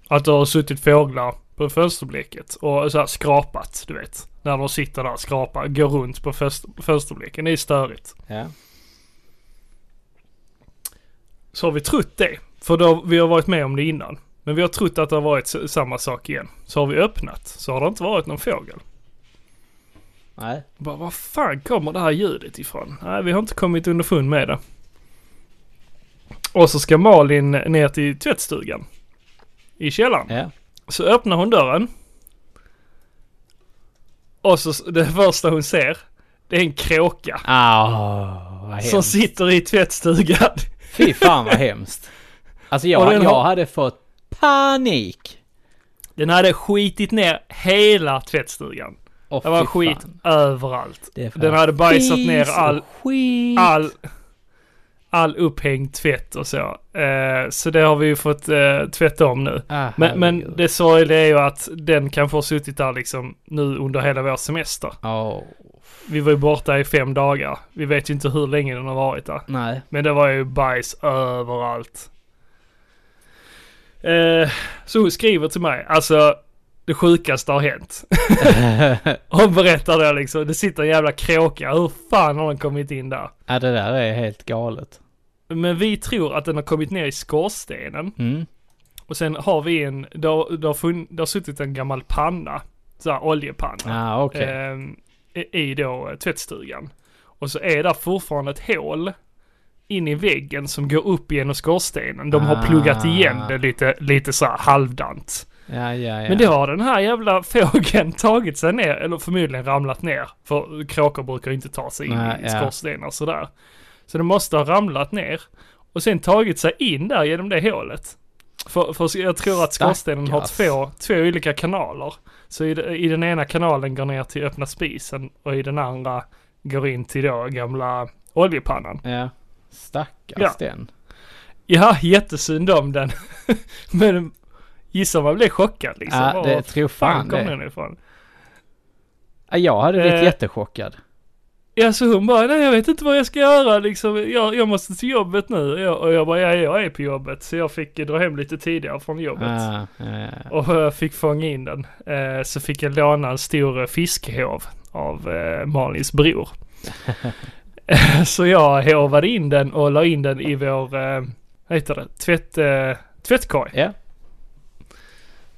Att det har suttit fåglar på fönsterblecket och så här skrapat, du vet. När de sitter där och skrapar, går runt på fönster- fönsterblecken. Det är störigt. Ja. Så har vi trott det. För då, vi har varit med om det innan. Men vi har trott att det har varit samma sak igen. Så har vi öppnat, så har det inte varit någon fågel. Nej. Bara, var fan kommer det här ljudet ifrån? Nej, vi har inte kommit underfund med det. Och så ska Malin ner till tvättstugan. I källaren. Ja. Så öppnar hon dörren. Och så det första hon ser, det är en kråka. Vad Som sitter i tvättstugan. Fy fan vad hemskt. Alltså jag, jag har- hade fått panik. Den hade skitit ner hela tvättstugan. Åh, Det var skit fan. överallt. Den hade bajsat ner all, all, all upphängd tvätt och så. Eh, så det har vi ju fått eh, tvätta om nu. Ah, Men, men det sorgliga är ju att den kan få suttit där liksom nu under hela vår semester. Åh, Vi var ju borta i fem dagar. Vi vet ju inte hur länge den har varit där. nej. Men det var ju bajs överallt. Eh, så skriver till mig, alltså det sjukaste har hänt. Hon berättar då liksom, det sitter en jävla kråka, hur fan har den kommit in där? ja, det där är helt galet. Men vi tror att den har kommit ner i skorstenen. Mm. Och sen har vi en, det har, det har, funn, det har suttit en gammal panna, så här oljepanna. Ja, okej. ehm, i, då eh, tvättstugan. Och så är där fortfarande ett hål in i väggen som går upp genom skorstenen. De har Ah. pluggat igen det lite, lite så här halvdant. Ja, ja, ja. Men det har den här jävla fågeln tagit sig ner, eller förmodligen ramlat ner. För kråkor brukar inte ta sig in Nej, i skorstenar sådär. Så den måste ha ramlat ner och sen tagit sig in där genom det hålet. För, för jag tror att skorstenen har två, två olika kanaler. Så i, i den ena kanalen går ner till öppna spisen och i den andra går in till då gamla oljepannan. Ja. Stackars Ja. den. Ja, jättesynd om den. Men gissa om man blev chockad liksom. Ja, det tror fan fan kom det. den ifrån? Ja, jag hade blivit Eh. jättechockad. Ja, så hon bara, nej jag vet inte vad jag ska göra liksom. Jag, jag måste till jobbet nu. Jag, och jag bara, ja jag är på jobbet. Så jag fick dra hem lite tidigare från jobbet. Ja, ja. Och jag fick fånga in den. Eh, så fick jag låna en stor eh, fiskhov av eh, Malins bror. Eh, så jag håvade in den och la in den i vår, eh, vad heter det, tvätt, eh, tvättkorg. Ja.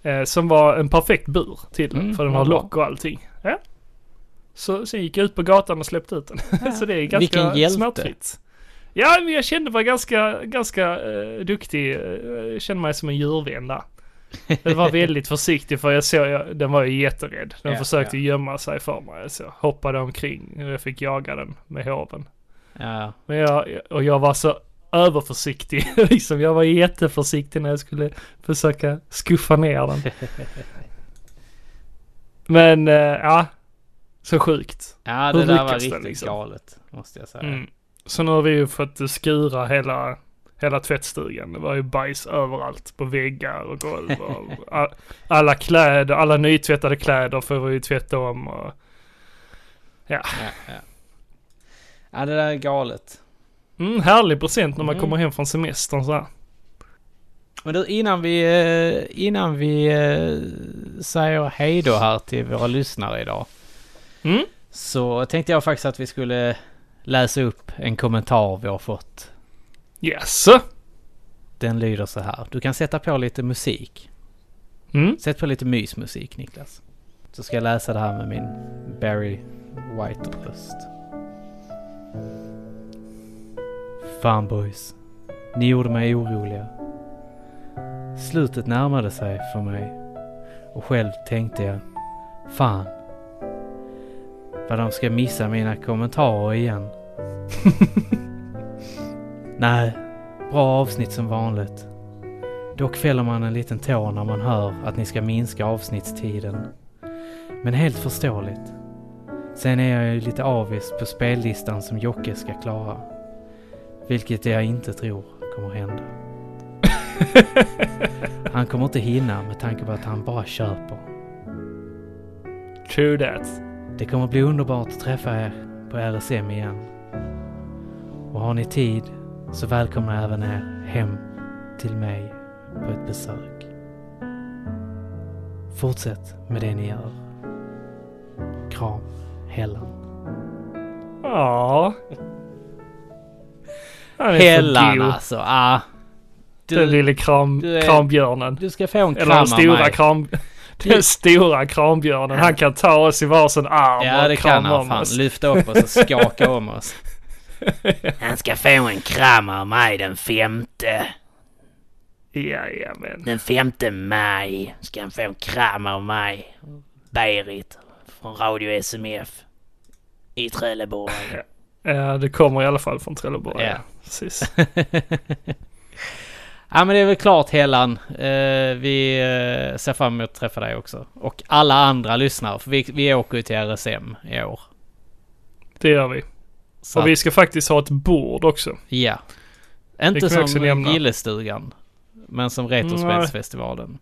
Eh, som var en perfekt bur till den. Mm, för den har lock och allting. Ja. Så sen gick jag ut på gatan och släppte ut den. så det är ganska smärtfritt. Ja, men jag kände mig ganska, ganska eh, duktig. Eh, Jag kände mig som en djurvän där. Jag var väldigt försiktig för jag såg, jag, den var ju jätterädd. Den Ja, försökte ja. gömma sig för mig. Så jag hoppade omkring och jag fick jaga den med hoven. Ja. Men jag, och jag var så överförsiktig. liksom, jag var jätteförsiktig när jag skulle försöka skuffa ner den. Men eh, ja, så sjukt. Ja, Hur det där var det, riktigt liksom? galet. Måste jag säga. Mm. Så nu har vi ju fått skura hela, hela tvättstugan. Det var ju bajs överallt på väggar och golv. Och alla kläder, alla nytvättade kläder får vi ju tvätta om. Och, Ja, ja. ja, det där är galet. Mm, härlig present när man Mm. kommer hem från semestern så här. Men du, innan vi, eh, innan vi eh, säger hej då här till våra lyssnare idag. Mm? Så tänkte jag faktiskt att vi skulle läsa upp en kommentar vi har fått. Yes. Den lyder så här. Du kan sätta på lite musik. Mm. Sätt på lite mysmusik Niklas. Så ska jag läsa det här med min Barry White-röst. Fan boys. Ni gjorde mig oroliga. Slutet närmade sig för mig. Och själv tänkte jag. Fan. Vad de ska missa mina kommentarer igen. Nej, bra avsnitt som vanligt. Dock fäller man en liten tår när man hör att ni ska minska avsnittstiden. Men helt förståeligt. Sen är jag ju lite avis på spellistan som Jocke ska klara. Vilket jag inte tror kommer hända. Han kommer inte hinna med tanke på att han bara köper. True that. Det kommer bli underbart att träffa er på RSM igen. Och har ni tid så välkomnar jag även er hem till mig på ett besök. Fortsätt med det ni gör. Kram, Hellan. Ja. God. alltså, ah. Den Du, lille kram, du är- krambjörnen. du ska få en Eller kram den av stora mig. kram, Den stora krambjörnen. Han kan ta oss i varsin arm Ja och det kan han fan. oss. Lyfta upp oss och skaka om oss. Han ska få en kram av mig den femte. Jajamän. Den femte maj ska han få en kram av mig. Berit från Radio SMF. I Trelleborg. Ja, det kommer i alla fall från Trelleborg. Ja. Precis. Ja men det är väl klart Helan. Eh, vi eh, ser fram emot att träffa dig också. Och alla andra lyssnare. För vi, vi åker ju till RSM i år. Det gör vi. Så Och vi ska faktiskt ha ett bord också. Ja. Inte som. Gillestugan. Men som Retrospelsfestivalen.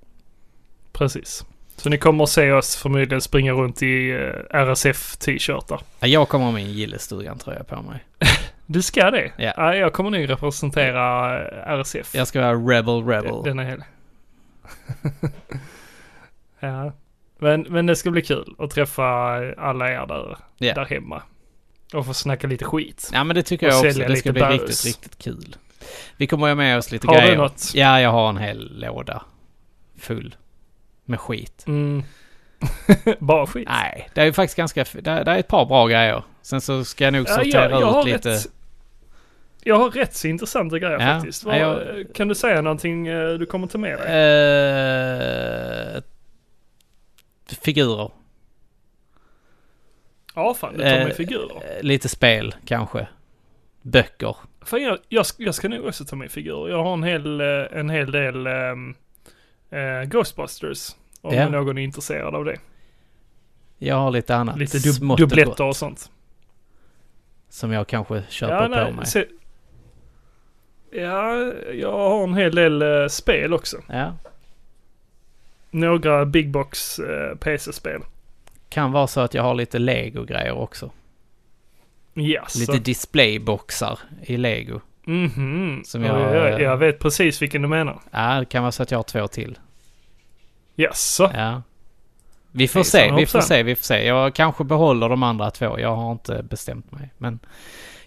Precis. Så ni kommer att se oss förmodligen springa runt i eh, RSF-t-shirtar. Ja, jag kommer med en Gillestugan tröja på mig. Du ska det? Ja. jag kommer nog representera eh, RSF. Jag ska vara Rebel Rebel. Den är hel. ja. Men, men det ska bli kul att träffa alla er där, Ja. där hemma. Och få snacka lite skit. Ja men det tycker Och jag också. Det ska bli bärs. riktigt, riktigt kul. Vi kommer ha med oss lite Har grejer. du något? Ja, jag har en hel låda. Full. Med skit. Mm. Bara skit. Nej, det är faktiskt ganska... Det, är ett par bra grejer. Sen så ska jag nog Ja, sortera jag, jag, har ut lite... rätt, jag har rätt så intressanta grejer Ja, faktiskt. ja, Vad, jag- Kan du säga någonting eh, du kommer ta med dig? Eh, figurer. Ja, fan du tar med eh, figurer. Lite spel kanske. Böcker. Fan, jag, jag, ska- jag ska nog också ta med figurer. Jag har en hel, en hel del ehm, eh, Ghostbusters. Om Ja. någon är intresserad av det. Jag har lite annat Lite dub- och dubbletter och sånt. Som jag kanske köper på mig. se, ja, jag har en hel del eh, spel också. Ja. Några Big Box eh, PC-spel. Kan vara så att jag har lite Lego-grejer också. Yes. Lite displayboxar i Lego. Mhm. Ja, jag- jag, jag vet precis vilken du menar. Ja, det kan vara så att jag har två till. Jaså? Ja. Vi får se, vi får se, vi får se. Jag kanske behåller de andra två. Jag har inte bestämt mig. Men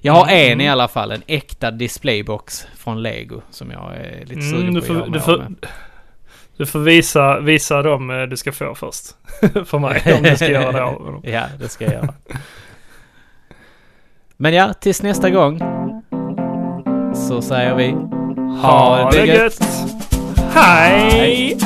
jag har Mm. en i alla fall. En äkta displaybox från Lego. Som jag är lite sugen Mm, du, på får, att göra du, får, med. du får visa, visa dem eh, du ska få först. För mig, om du ska göra det av dem. Ja, det ska jag göra. Men ja, tills nästa gång. Så säger vi Ha det gött! Hej!